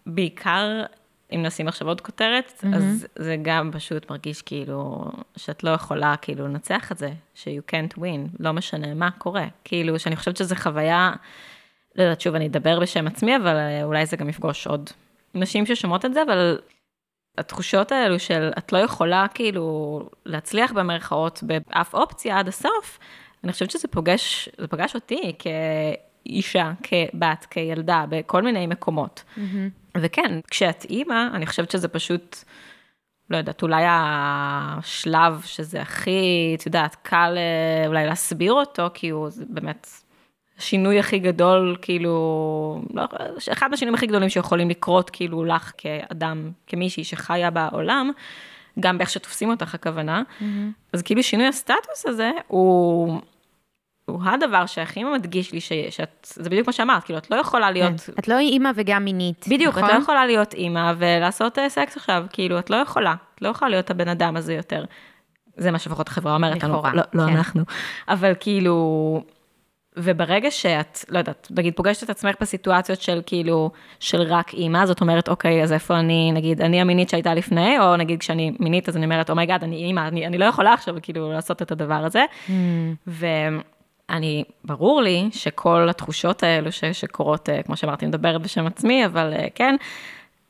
בעיקר, אם נשים עכשיו עוד כותרת, אז זה גם פשוט מרגיש כאילו שאת לא יכולה כאילו לנצח את זה, ש-you can't win, לא משנה מה קורה. כאילו, שאני חושבת שזו חוויה, לא יודעת, שוב, אני אדבר בשם עצמי, אבל אה, אולי זה גם יפגוש עוד נשים ששומעות את זה, אבל התחושות האלו של את לא יכולה כאילו להצליח במרכאות באף אופציה עד הסוף, אני חושבת שזה פוגש, זה פגש אותי כאישה, כבת, כילדה, בכל מיני מקומות. וכן, כשאת אימא, אני חושבת שזה פשוט, לא יודעת, אולי השלב שזה הכי, את יודעת, קל אה, אולי להסביר אותו, כי הוא באמת השינוי הכי גדול, כאילו, לא, אחד מהשינויים הכי גדולים שיכולים לקרות, כאילו, לך כאדם, כמישהי שחיה בעולם, גם באיך שתופסים אותך הכוונה. אז כאילו שינוי הסטטוס הזה הוא... הוא הדבר שהכי מדגיש לי ש- שאת, זה בדיוק מה שאמרת, כאילו, את לא יכולה להיות כן. את לא אימא וגם מינית, בדיוק, את נכון? לא יכולה להיות אימא ולעשות אה, סקס עכשיו, כאילו, את לא יכולה, את לא יכולה להיות הבן אדם הזה יותר. זה מה שלפחות החברה אומרת לכאורה, לא, לא כן. אנחנו. אבל כאילו, וברגע שאת, לא יודעת, נגיד, פוגשת את עצמך בסיטואציות של כאילו, של רק אימא, זאת אומרת, אוקיי, אז איפה אני, נגיד, אני המינית שהייתה לפני, או נגיד כשאני מינית, אז אני אומרת, oh my god, אני אימא, אני, אני לא יכולה עכשיו כאילו לעשות את הדבר הזה. Mm, ואני, ברור לי שכל התחושות האלו ש, שקורות, אה, כמו שאמרתי, מדברת בשם עצמי, אבל אה, כן,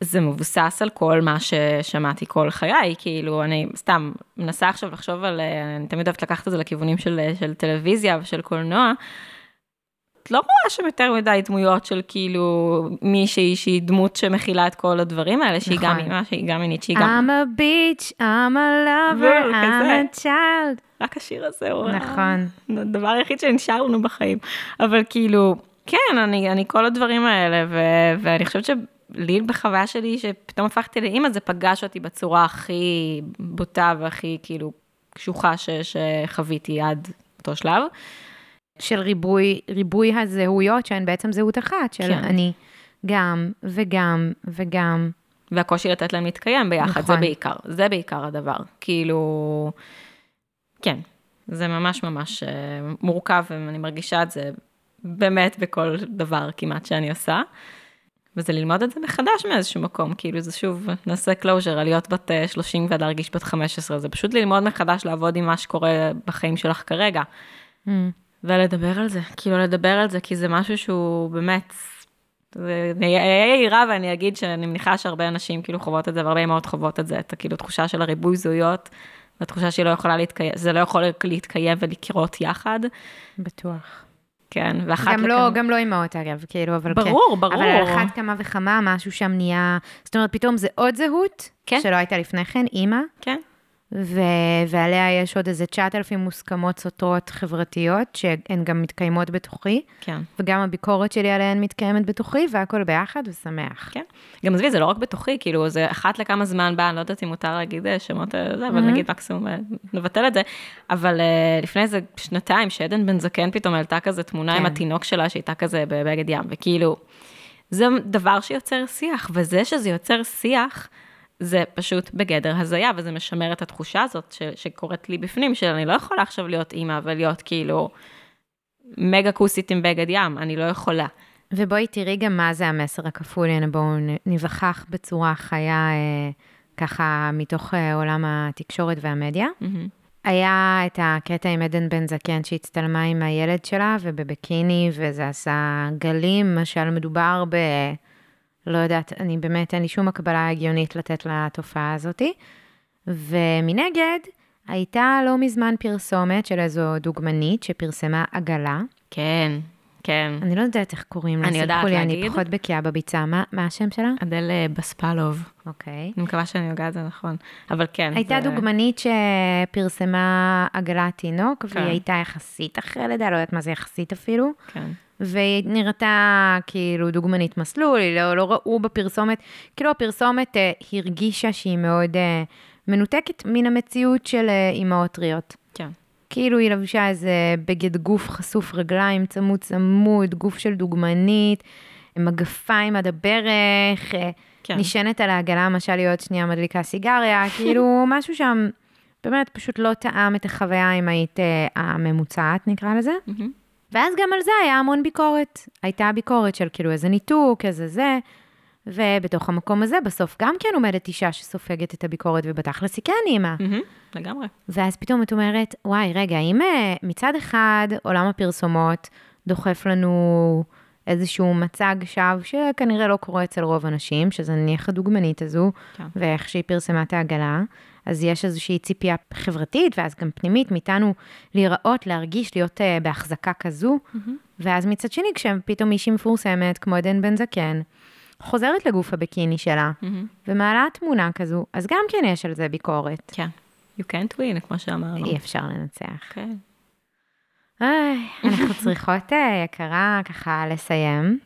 זה מבוסס על כל מה ששמעתי כל חיי, כאילו, אני סתם מנסה עכשיו לחשוב על, אה, אני תמיד אוהבת לקחת את זה לכיוונים של, של טלוויזיה ושל קולנוע. לא רואה שם יותר מדי דמויות של כאילו מישהי שהיא דמות שמכילה את כל הדברים האלה, שהיא גם נכון. אימא, שהיא גם מינית, שהיא גם... I'm a bitch, I'm a lover, זהו, I'm a child. רק השיר הזה הוא נכון. הדבר היחיד שנשאר לנו בחיים. אבל כאילו, כן, אני, אני כל הדברים האלה, ו, ואני חושבת שלי בחוויה שלי, שפתאום הפכתי לאימא, זה פגש אותי בצורה הכי בוטה והכי כאילו קשוחה ש, שחוויתי עד אותו שלב. של ריבוי, ריבוי הזהויות שהן בעצם זהות אחת, של כן. אני גם וגם וגם. והקושי לתת להם להתקיים ביחד, נכון. זה. בעיקר, זה בעיקר הדבר. כאילו, כן, זה ממש ממש אה, מורכב, ואני מרגישה את זה באמת בכל דבר כמעט שאני עושה. וזה ללמוד את זה מחדש מאיזשהו מקום, כאילו זה שוב, נעשה closure על להיות בת אה, 30 ולהרגיש בת 15, זה פשוט ללמוד מחדש לעבוד עם מה שקורה בחיים שלך כרגע. Mm. ולדבר על זה, כאילו לדבר על זה, כי זה משהו שהוא באמת, זה- אני אהיה יהירה ואני אגיד שאני מניחה שהרבה אנשים כאילו חוות את זה, והרבה אמהות חוות את זה, את הכאילו תחושה של הריבוי זהויות, והתחושה שהיא לא יכולה להתקיים, זה לא יכול להתקיים ולקרות יחד, בטוח. כן, ואחת גם לא, גם לא אימהות אגב, כאילו, אבל כן. ברור, ברור. אבל על אחת כמה וכמה, משהו שם נהיה, זאת אומרת, פתאום זה עוד זהות, כן. שלא הייתה לפני כן, אימא, כן, ו... ועליה יש עוד איזה 9,000 מוסכמות סותרות חברתיות, שהן גם מתקיימות בתוכי, כן. וגם הביקורת שלי עליהן מתקיימת בתוכי, והכל ביחד ושמח. כן. גם עזבי, זה לא רק בתוכי, כאילו, זה אחת לכמה זמן בא, אני לא יודעת אם מותר להגיד אה, שמות אה, זה, אבל מהמם. נגיד מקסימום אה, נבטל את זה. אבל אה, לפני איזה שנתיים, שעדן בן זקן פתאום העלתה כזה תמונה עם כן. התינוק שלה, שהייתה כזה בבגד ים, וכאילו, זה דבר שיוצר שיח, וזה שזה יוצר שיח, זה פשוט בגדר הזיה, וזה משמר את התחושה הזאת ש, שקורית לי בפנים, שאני לא יכולה עכשיו להיות אימא ולהיות כאילו מגה כוסית עם בגד ים, אני לא יכולה. ובואי תראי גם מה זה המסר הכפול, הנה בואו ניווכח בצורה חיה, אה, ככה מתוך אה, עולם התקשורת והמדיה. מהמם. היה את הקטע עם עדן בן זקן שהצטלמה עם הילד שלה ובבקיני, וזה עשה גלים, למשל מדובר ב... לא יודעת, אני באמת, אין לי שום הקבלה הגיונית לתת לתופעה הזאתי. ומנגד, הייתה לא מזמן פרסומת של איזו דוגמנית שפרסמה עגלה. כן, כן. אני לא יודעת איך קוראים לה, אני יודעת סלחו לי, להגיד. אני פחות בקיאה בביצה. מה, מה השם שלה? אדל אה, בספלוב. אוקיי. אני מקווה שאני הוגה את זה נכון. אבל כן. הייתה זה... דוגמנית שפרסמה עגלת תינוק, כן. והיא הייתה יחסית אחרי לידה, לא יודעת מה זה יחסית אפילו, כן. והיא נראתה כאילו דוגמנית מסלול, היא לא, לא ראו בפרסומת, כאילו הפרסומת אה, הרגישה שהיא מאוד אה, מנותקת מן המציאות של אה, אימהות טריות. כן. כאילו היא לבשה איזה בגד גוף חשוף רגליים, צמוד צמוד, גוף של דוגמנית, מגפיים עד הברך, אה, כן. נשענת על העגלה, למשל להיות שנייה מדליקה סיגריה, כאילו משהו שם באמת פשוט לא טעם את החוויה אם היית אה, הממוצעת, נקרא לזה. מהמם. ואז גם על זה היה המון ביקורת. הייתה ביקורת של כאילו איזה ניתוק, איזה זה, ובתוך המקום הזה בסוף גם כן עומדת אישה שסופגת את הביקורת, ובתכלס היא כן אימא. לגמרי. ואז פתאום את אומרת, וואי, רגע, אם אה, מצד אחד עולם הפרסומות דוחף לנו איזשהו מצג שווא שכנראה לא קורה אצל רוב הנשים, שזה נניח הדוגמנית הזו, כן. ואיך שהיא פרסמה את העגלה, אז יש איזושהי ציפייה חברתית, ואז גם פנימית מאיתנו להיראות, להרגיש, להיות uh, בהחזקה כזו, ואז מצד שני, כשפתאום מישהי מפורסמת, כמו עדן בן זקן, חוזרת לגוף הבקיני שלה, מהמם. ומעלה תמונה כזו, אז גם כן יש על זה ביקורת. כן. You can't win, כמו שאמרנו. אי אפשר לנצח. כן. איי, אנחנו צריכות, אה, יקרה, ככה לסיים.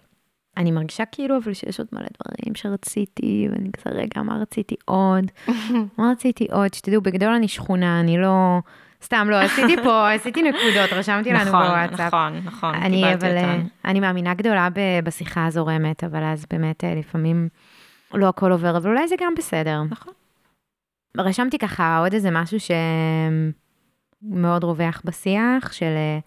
אני מרגישה כאילו, אבל שיש עוד מלא דברים שרציתי, ואני כזה, רגע, מה רציתי עוד? מה רציתי עוד? שתדעו, בגדול אני שכונה, אני לא... סתם, לא, עשיתי פה, עשיתי נקודות, רשמתי לנו נכון, בוואטסאפ. נכון, נכון, אני, קיבלתי אבל, אה, אותן. אני מאמינה גדולה בשיחה הזורמת, אבל אז באמת אה, לפעמים לא הכל עובר, אבל אולי זה גם בסדר. נכון. רשמתי ככה עוד איזה משהו שמאוד רווח בשיח, של אה,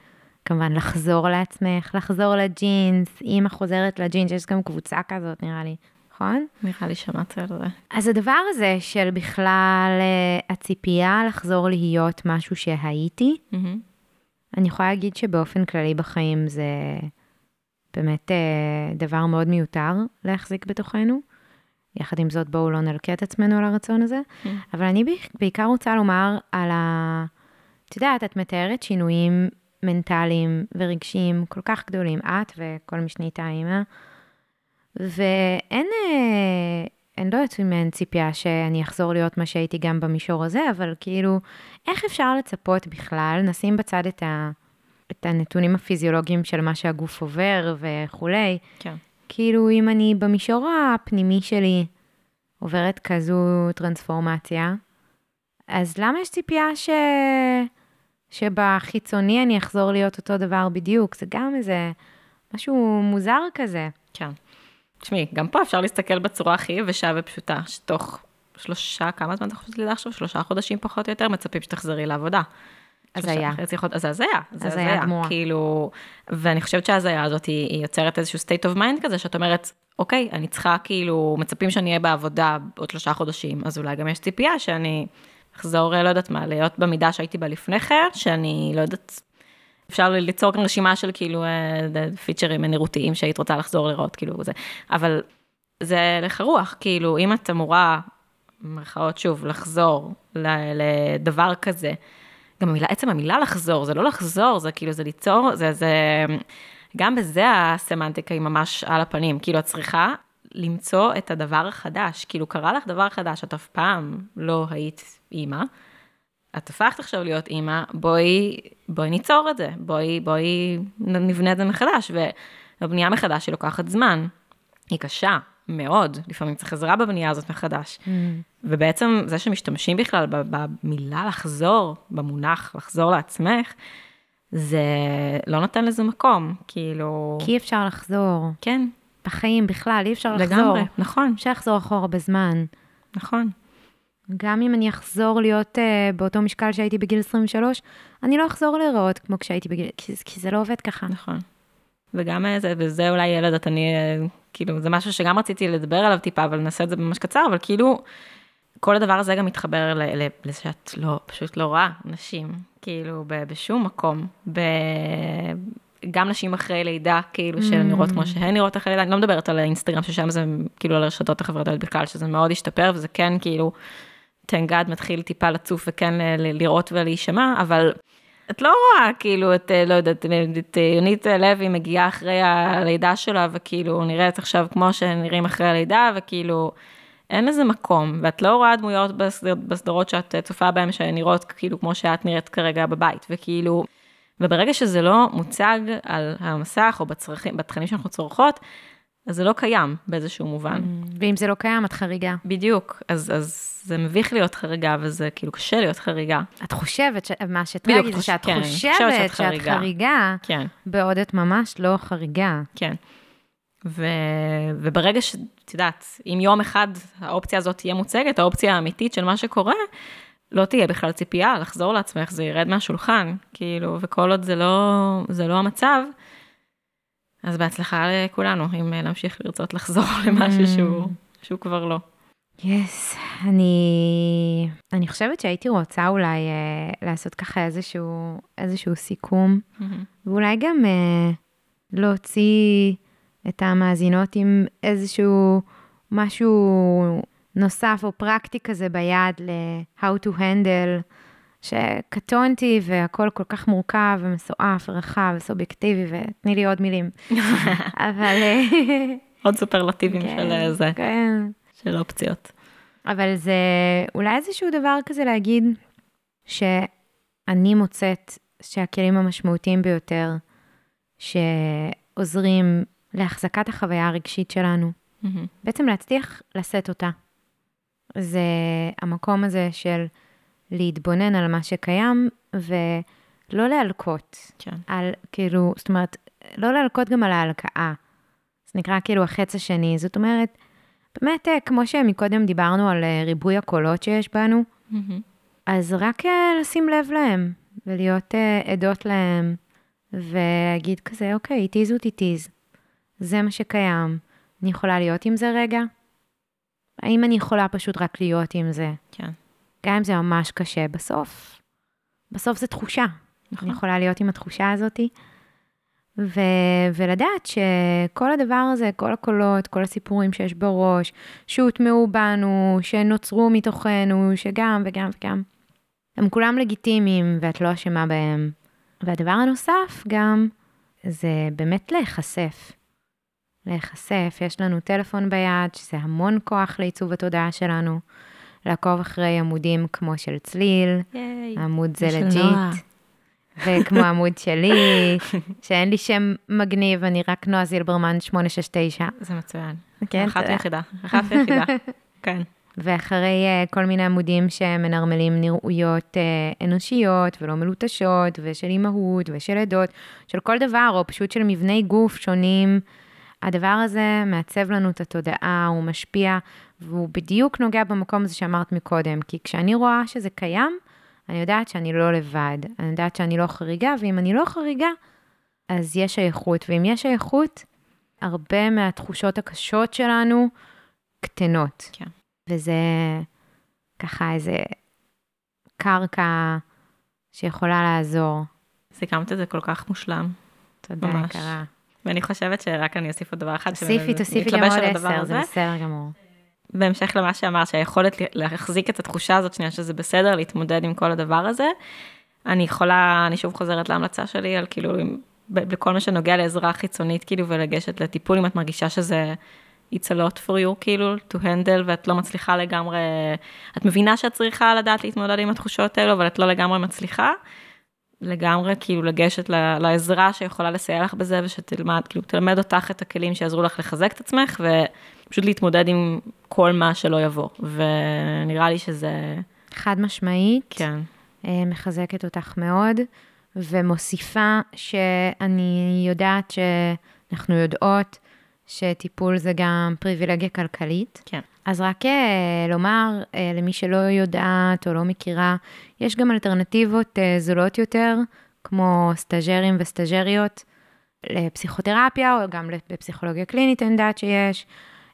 כמובן לחזור לעצמך, לחזור לג'ינס, אימא חוזרת לג'ינס, יש גם קבוצה כזאת נראה לי, נכון? נראה לי שמעתי על זה. אז הדבר הזה של בכלל אה, הציפייה לחזור להיות משהו שהייתי, מהמם. אני יכולה להגיד שבאופן כללי בחיים זה באמת אה, דבר מאוד מיותר להחזיק בתוכנו. יחד עם זאת, בואו לא נלקה את עצמנו על הרצון הזה. Mm. אבל אני בעיק- בעיקר רוצה לומר על ה... את יודעת, את מתארת שינויים מנטליים ורגשיים כל כך גדולים, את וכל מי שנהייתה אימא, ואין, אה, אני לא אם אין ציפייה שאני אחזור להיות מה שהייתי גם במישור הזה, אבל כאילו, איך אפשר לצפות בכלל, נשים בצד את את הנתונים הפיזיולוגיים של מה שהגוף עובר וכולי. כן. כאילו, אם אני במישור הפנימי שלי עוברת כזו טרנספורמציה, אז למה יש ציפייה ש... שבחיצוני אני אחזור להיות אותו דבר בדיוק? זה גם איזה משהו מוזר כזה. כן. תשמעי, גם פה אפשר להסתכל בצורה הכי יבשה ופשוטה, שתוך שלושה, כמה זמן אתה חושבת לידה עכשיו? שלושה חודשים פחות או יותר, מצפים שתחזרי לעבודה. הזיה. אז הזיה, זה הזיה. כאילו, ואני חושבת שההזיה הזאת היא, היא יוצרת איזשהו state of mind כזה, שאת אומרת, אוקיי, אני צריכה כאילו, מצפים שאני אהיה בעבודה עוד שלושה חודשים, אז אולי גם יש ציפייה שאני אחזור, לא יודעת מה, להיות במידה שהייתי בה לפני כן, שאני לא יודעת, אפשר ליצור כאן רשימה של כאילו אה, פיצ'רים נראותיים שהיית רוצה לחזור לראות, כאילו זה, אבל זה לך רוח, כאילו, אם את אמורה, במרכאות שוב, לחזור לדבר כזה, גם המילה, עצם המילה לחזור, זה לא לחזור, זה כאילו, זה ליצור, זה, זה, גם בזה הסמנטיקה היא ממש על הפנים, כאילו, את צריכה למצוא את הדבר החדש, כאילו, קרה לך דבר חדש, את אף פעם לא היית אימא, את הפכת עכשיו להיות אימא, בואי, בואי ניצור את זה, בואי, בואי נבנה את זה מחדש, והבנייה מחדש היא לוקחת זמן, היא קשה מאוד, לפעמים צריך עזרה בבנייה הזאת מחדש. Mm. ובעצם זה שמשתמשים בכלל במילה לחזור, במונח לחזור לעצמך, זה לא נותן לזה מקום, כאילו... כי אי אפשר לחזור. כן, בחיים בכלל, אי אפשר לחזור. לגמרי, נכון, אפשר לחזור אחורה בזמן. נכון. גם אם אני אחזור להיות uh, באותו משקל שהייתי בגיל 23, אני לא אחזור להיראות כמו כשהייתי בגיל... כי, כי זה לא עובד ככה. נכון. וגם אה, זה, וזה אולי ילד, את אני, אה, כאילו, זה משהו שגם רציתי לדבר עליו טיפה, אבל נעשה את זה ממש קצר, אבל כאילו, כל הדבר הזה גם מתחבר ל- ל- לזה שאת לא, פשוט לא רואה נשים, כאילו, ב- בשום מקום. ב- גם נשים אחרי לידה, כאילו, שהן נראות כמו שהן נראות אחרי לידה, אני לא מדברת על האינסטגרם, ששם זה כאילו על הרשתות החברתיות בכלל, שזה מאוד השתפר, וזה כן כאילו, תנגד מתחיל טיפה לצוף וכן לראות ולהישמע, אבל את לא רואה כאילו את, אה, לא יודעת, את אה, יונית לוי מגיעה אחרי הלידה שלה, וכאילו נראית עכשיו כמו שנראים אחרי הלידה, וכאילו אין לזה מקום, ואת לא רואה דמויות בסדר, בסדרות שאת אה, צופה בהן שנראות כאילו כמו שאת נראית כרגע בבית, וכאילו, וברגע שזה לא מוצג על המסך או בצרכים, בתכנים שאנחנו צורכות, אז זה לא קיים באיזשהו מובן. ואם זה לא קיים, את חריגה. בדיוק, אז, אז זה מביך להיות חריגה, וזה כאילו קשה להיות חריגה. את חושבת, ש... מה שטרגי זה חוש- שאת כן, חושבת שאת שאת חריגה. חריגה, כן. בעוד את ממש לא חריגה. כן. ו... וברגע ש... את יודעת, אם יום אחד האופציה הזאת תהיה מוצגת, האופציה האמיתית של מה שקורה, לא תהיה בכלל ציפייה לחזור לעצמך, זה ירד מהשולחן, כאילו, וכל עוד זה לא, זה לא המצב, אז בהצלחה לכולנו, אם אה, נמשיך לרצות לחזור למשהו שהוא, שהוא כבר לא. יס, yes, אני, אני חושבת שהייתי רוצה אולי אה, לעשות ככה איזשהו, איזשהו סיכום, ואולי גם אה, להוציא את המאזינות עם איזשהו משהו נוסף או פרקטי כזה ביד ל-how to handle, שקטונתי והכל כל כך מורכב ומסועף ורחב וסובייקטיבי, ותני לי עוד מילים. אבל... אה, עוד סופרלטיבים כן, של זה, כן. של אופציות. אבל זה אולי איזשהו דבר כזה להגיד שאני מוצאת שהכלים המשמעותיים ביותר שעוזרים להחזקת החוויה הרגשית שלנו, מהמם. בעצם להצליח לשאת אותה. זה המקום הזה של להתבונן על מה שקיים ולא להלקות. כן. על, כאילו, זאת אומרת, לא להלקות גם על ההלקאה. זה נקרא כאילו החץ השני. זאת אומרת, באמת, אה, כמו שמקודם דיברנו על אה, ריבוי הקולות שיש בנו, מהמם. אז רק אה, לשים לב להם, ולהיות עדות להם, ולהגיד כזה, אוקיי, it is what it is. זה מה שקיים. אני יכולה להיות עם זה רגע? האם אני יכולה פשוט רק להיות עם זה? כן. גם אם זה ממש קשה, בסוף, בסוף זה תחושה. נכון. אני יכולה להיות עם התחושה הזאתי. ו- ולדעת שכל הדבר הזה, כל הקולות, כל הסיפורים שיש בראש, שהוטמעו בנו, שנוצרו מתוכנו, שגם וגם וגם, הם כולם לגיטימיים ואת לא אשמה בהם. והדבר הנוסף גם, זה באמת להיחשף. להיחשף, יש לנו טלפון ביד, שזה המון כוח לעיצוב התודעה שלנו. לעקוב אחרי עמודים כמו של צליל, ייי. עמוד זה ושל לג'יט. נועה. וכמו העמוד שלי, שאין לי שם מגניב, אני רק נועה זילברמן 869. זה מצוין. כן, אחת תודה. ויחידה, אחת ויחידה. כן. ואחרי uh, כל מיני עמודים שמנרמלים נראויות uh, אנושיות ולא מלוטשות, ושל אימהות ושל עדות, של כל דבר, או פשוט של מבני גוף שונים, הדבר הזה מעצב לנו את התודעה, הוא משפיע, והוא בדיוק נוגע במקום הזה שאמרת מקודם, כי כשאני רואה שזה קיים, אני יודעת שאני לא לבד, אני יודעת שאני לא חריגה, ואם אני לא חריגה, אז יש שייכות, ואם יש שייכות, הרבה מהתחושות הקשות שלנו קטנות. כן. וזה ככה איזה קרקע שיכולה לעזור. סיכמת את זה כל כך מושלם. תודה, ממש. יקרה. ואני חושבת שרק אני אוסיף עוד דבר אחד. תוסיפי, תוסיפי גם עוד עשר. זה בסדר גמור. בהמשך למה שאמרת, שהיכולת להחזיק את התחושה הזאת שנייה, שזה בסדר, להתמודד עם כל הדבר הזה. אני יכולה, אני שוב חוזרת להמלצה שלי על כאילו, עם- בכל מה שנוגע לעזרה חיצונית, כאילו, ולגשת לטיפול, אם את מרגישה שזה it's a lot for you, כאילו, to handle, ואת לא מצליחה לגמרי, את מבינה שאת צריכה לדעת להתמודד עם התחושות האלו, אבל את לא לגמרי מצליחה. לגמרי, כאילו, לגשת לעזרה שיכולה לסייע לך בזה, ושתלמד, כאילו, תלמד אותך את הכלים שיעזרו לך לחזק את עצמך, ופשוט להתמודד עם כל מה שלא יבוא. ונראה לי שזה, חד משמעית, כן, אה, מחזקת אותך מאוד, ומוסיפה שאני יודעת שאנחנו יודעות שטיפול זה גם פריבילגיה כלכלית. כן. אז רק אה, לומר אה, למי שלא יודעת או לא מכירה, יש גם אלטרנטיבות זולות יותר, כמו סטאג'רים וסטאג'ריות לפסיכותרפיה, או גם בפסיכולוגיה קלינית, אני יודעת שיש.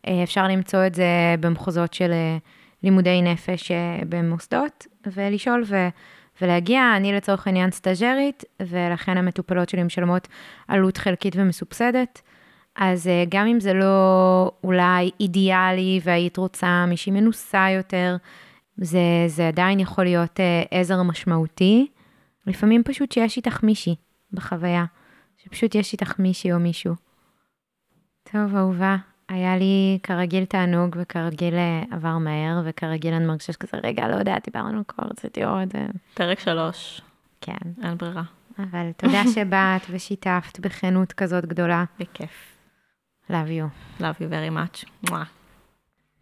אה, אפשר למצוא את זה במחוזות של אה, לימודי נפש אה, במוסדות, ולשאול ו... ולהגיע, אני לצורך העניין סטאג'רית, ולכן המטופלות שלי משלמות עלות חלקית ומסובסדת. אז גם אם זה לא אולי אידיאלי והיית רוצה מישהי מנוסה יותר, זה, זה עדיין יכול להיות עזר משמעותי. לפעמים פשוט שיש איתך מישהי בחוויה, שפשוט יש איתך מישהי או מישהו. טוב, אהובה, היה לי כרגיל תענוג וכרגיל אה, עבר מהר, וכרגיל אני מרגישה שכזה, רגע, לא יודעת, דיברנו כבר, רציתי עוד... אה, פרק שלוש, כן, אין ברירה, אבל תודה שבאת ושיתפת בכנות כזאת גדולה. בכיף. Love you. Love you very much.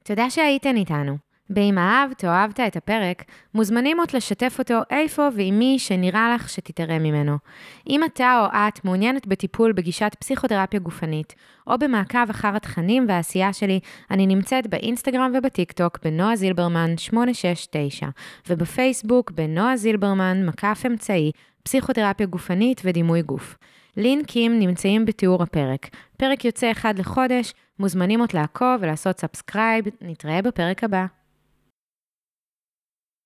תודה שהייתן איתנו. ואם אהבת או אהבת את הפרק, מוזמנים עוד לשתף אותו איפה ועם מי שנראה לך שתתרם ממנו. אם אתה או את מעוניינת בטיפול בגישת פסיכותרפיה גופנית, או במעקב אחר התכנים והעשייה שלי, אני נמצאת באינסטגרם ובטיקטוק בנועה זילברמן 869, ובפייסבוק בנועה זילברמן, מקף אמצעי, פסיכותרפיה גופנית ודימוי גוף. לינקים נמצאים בתיאור הפרק. פרק יוצא אחד לחודש, מוזמנים עוד לעקוב ולעשות subscribe, נתראה בפרק הבא.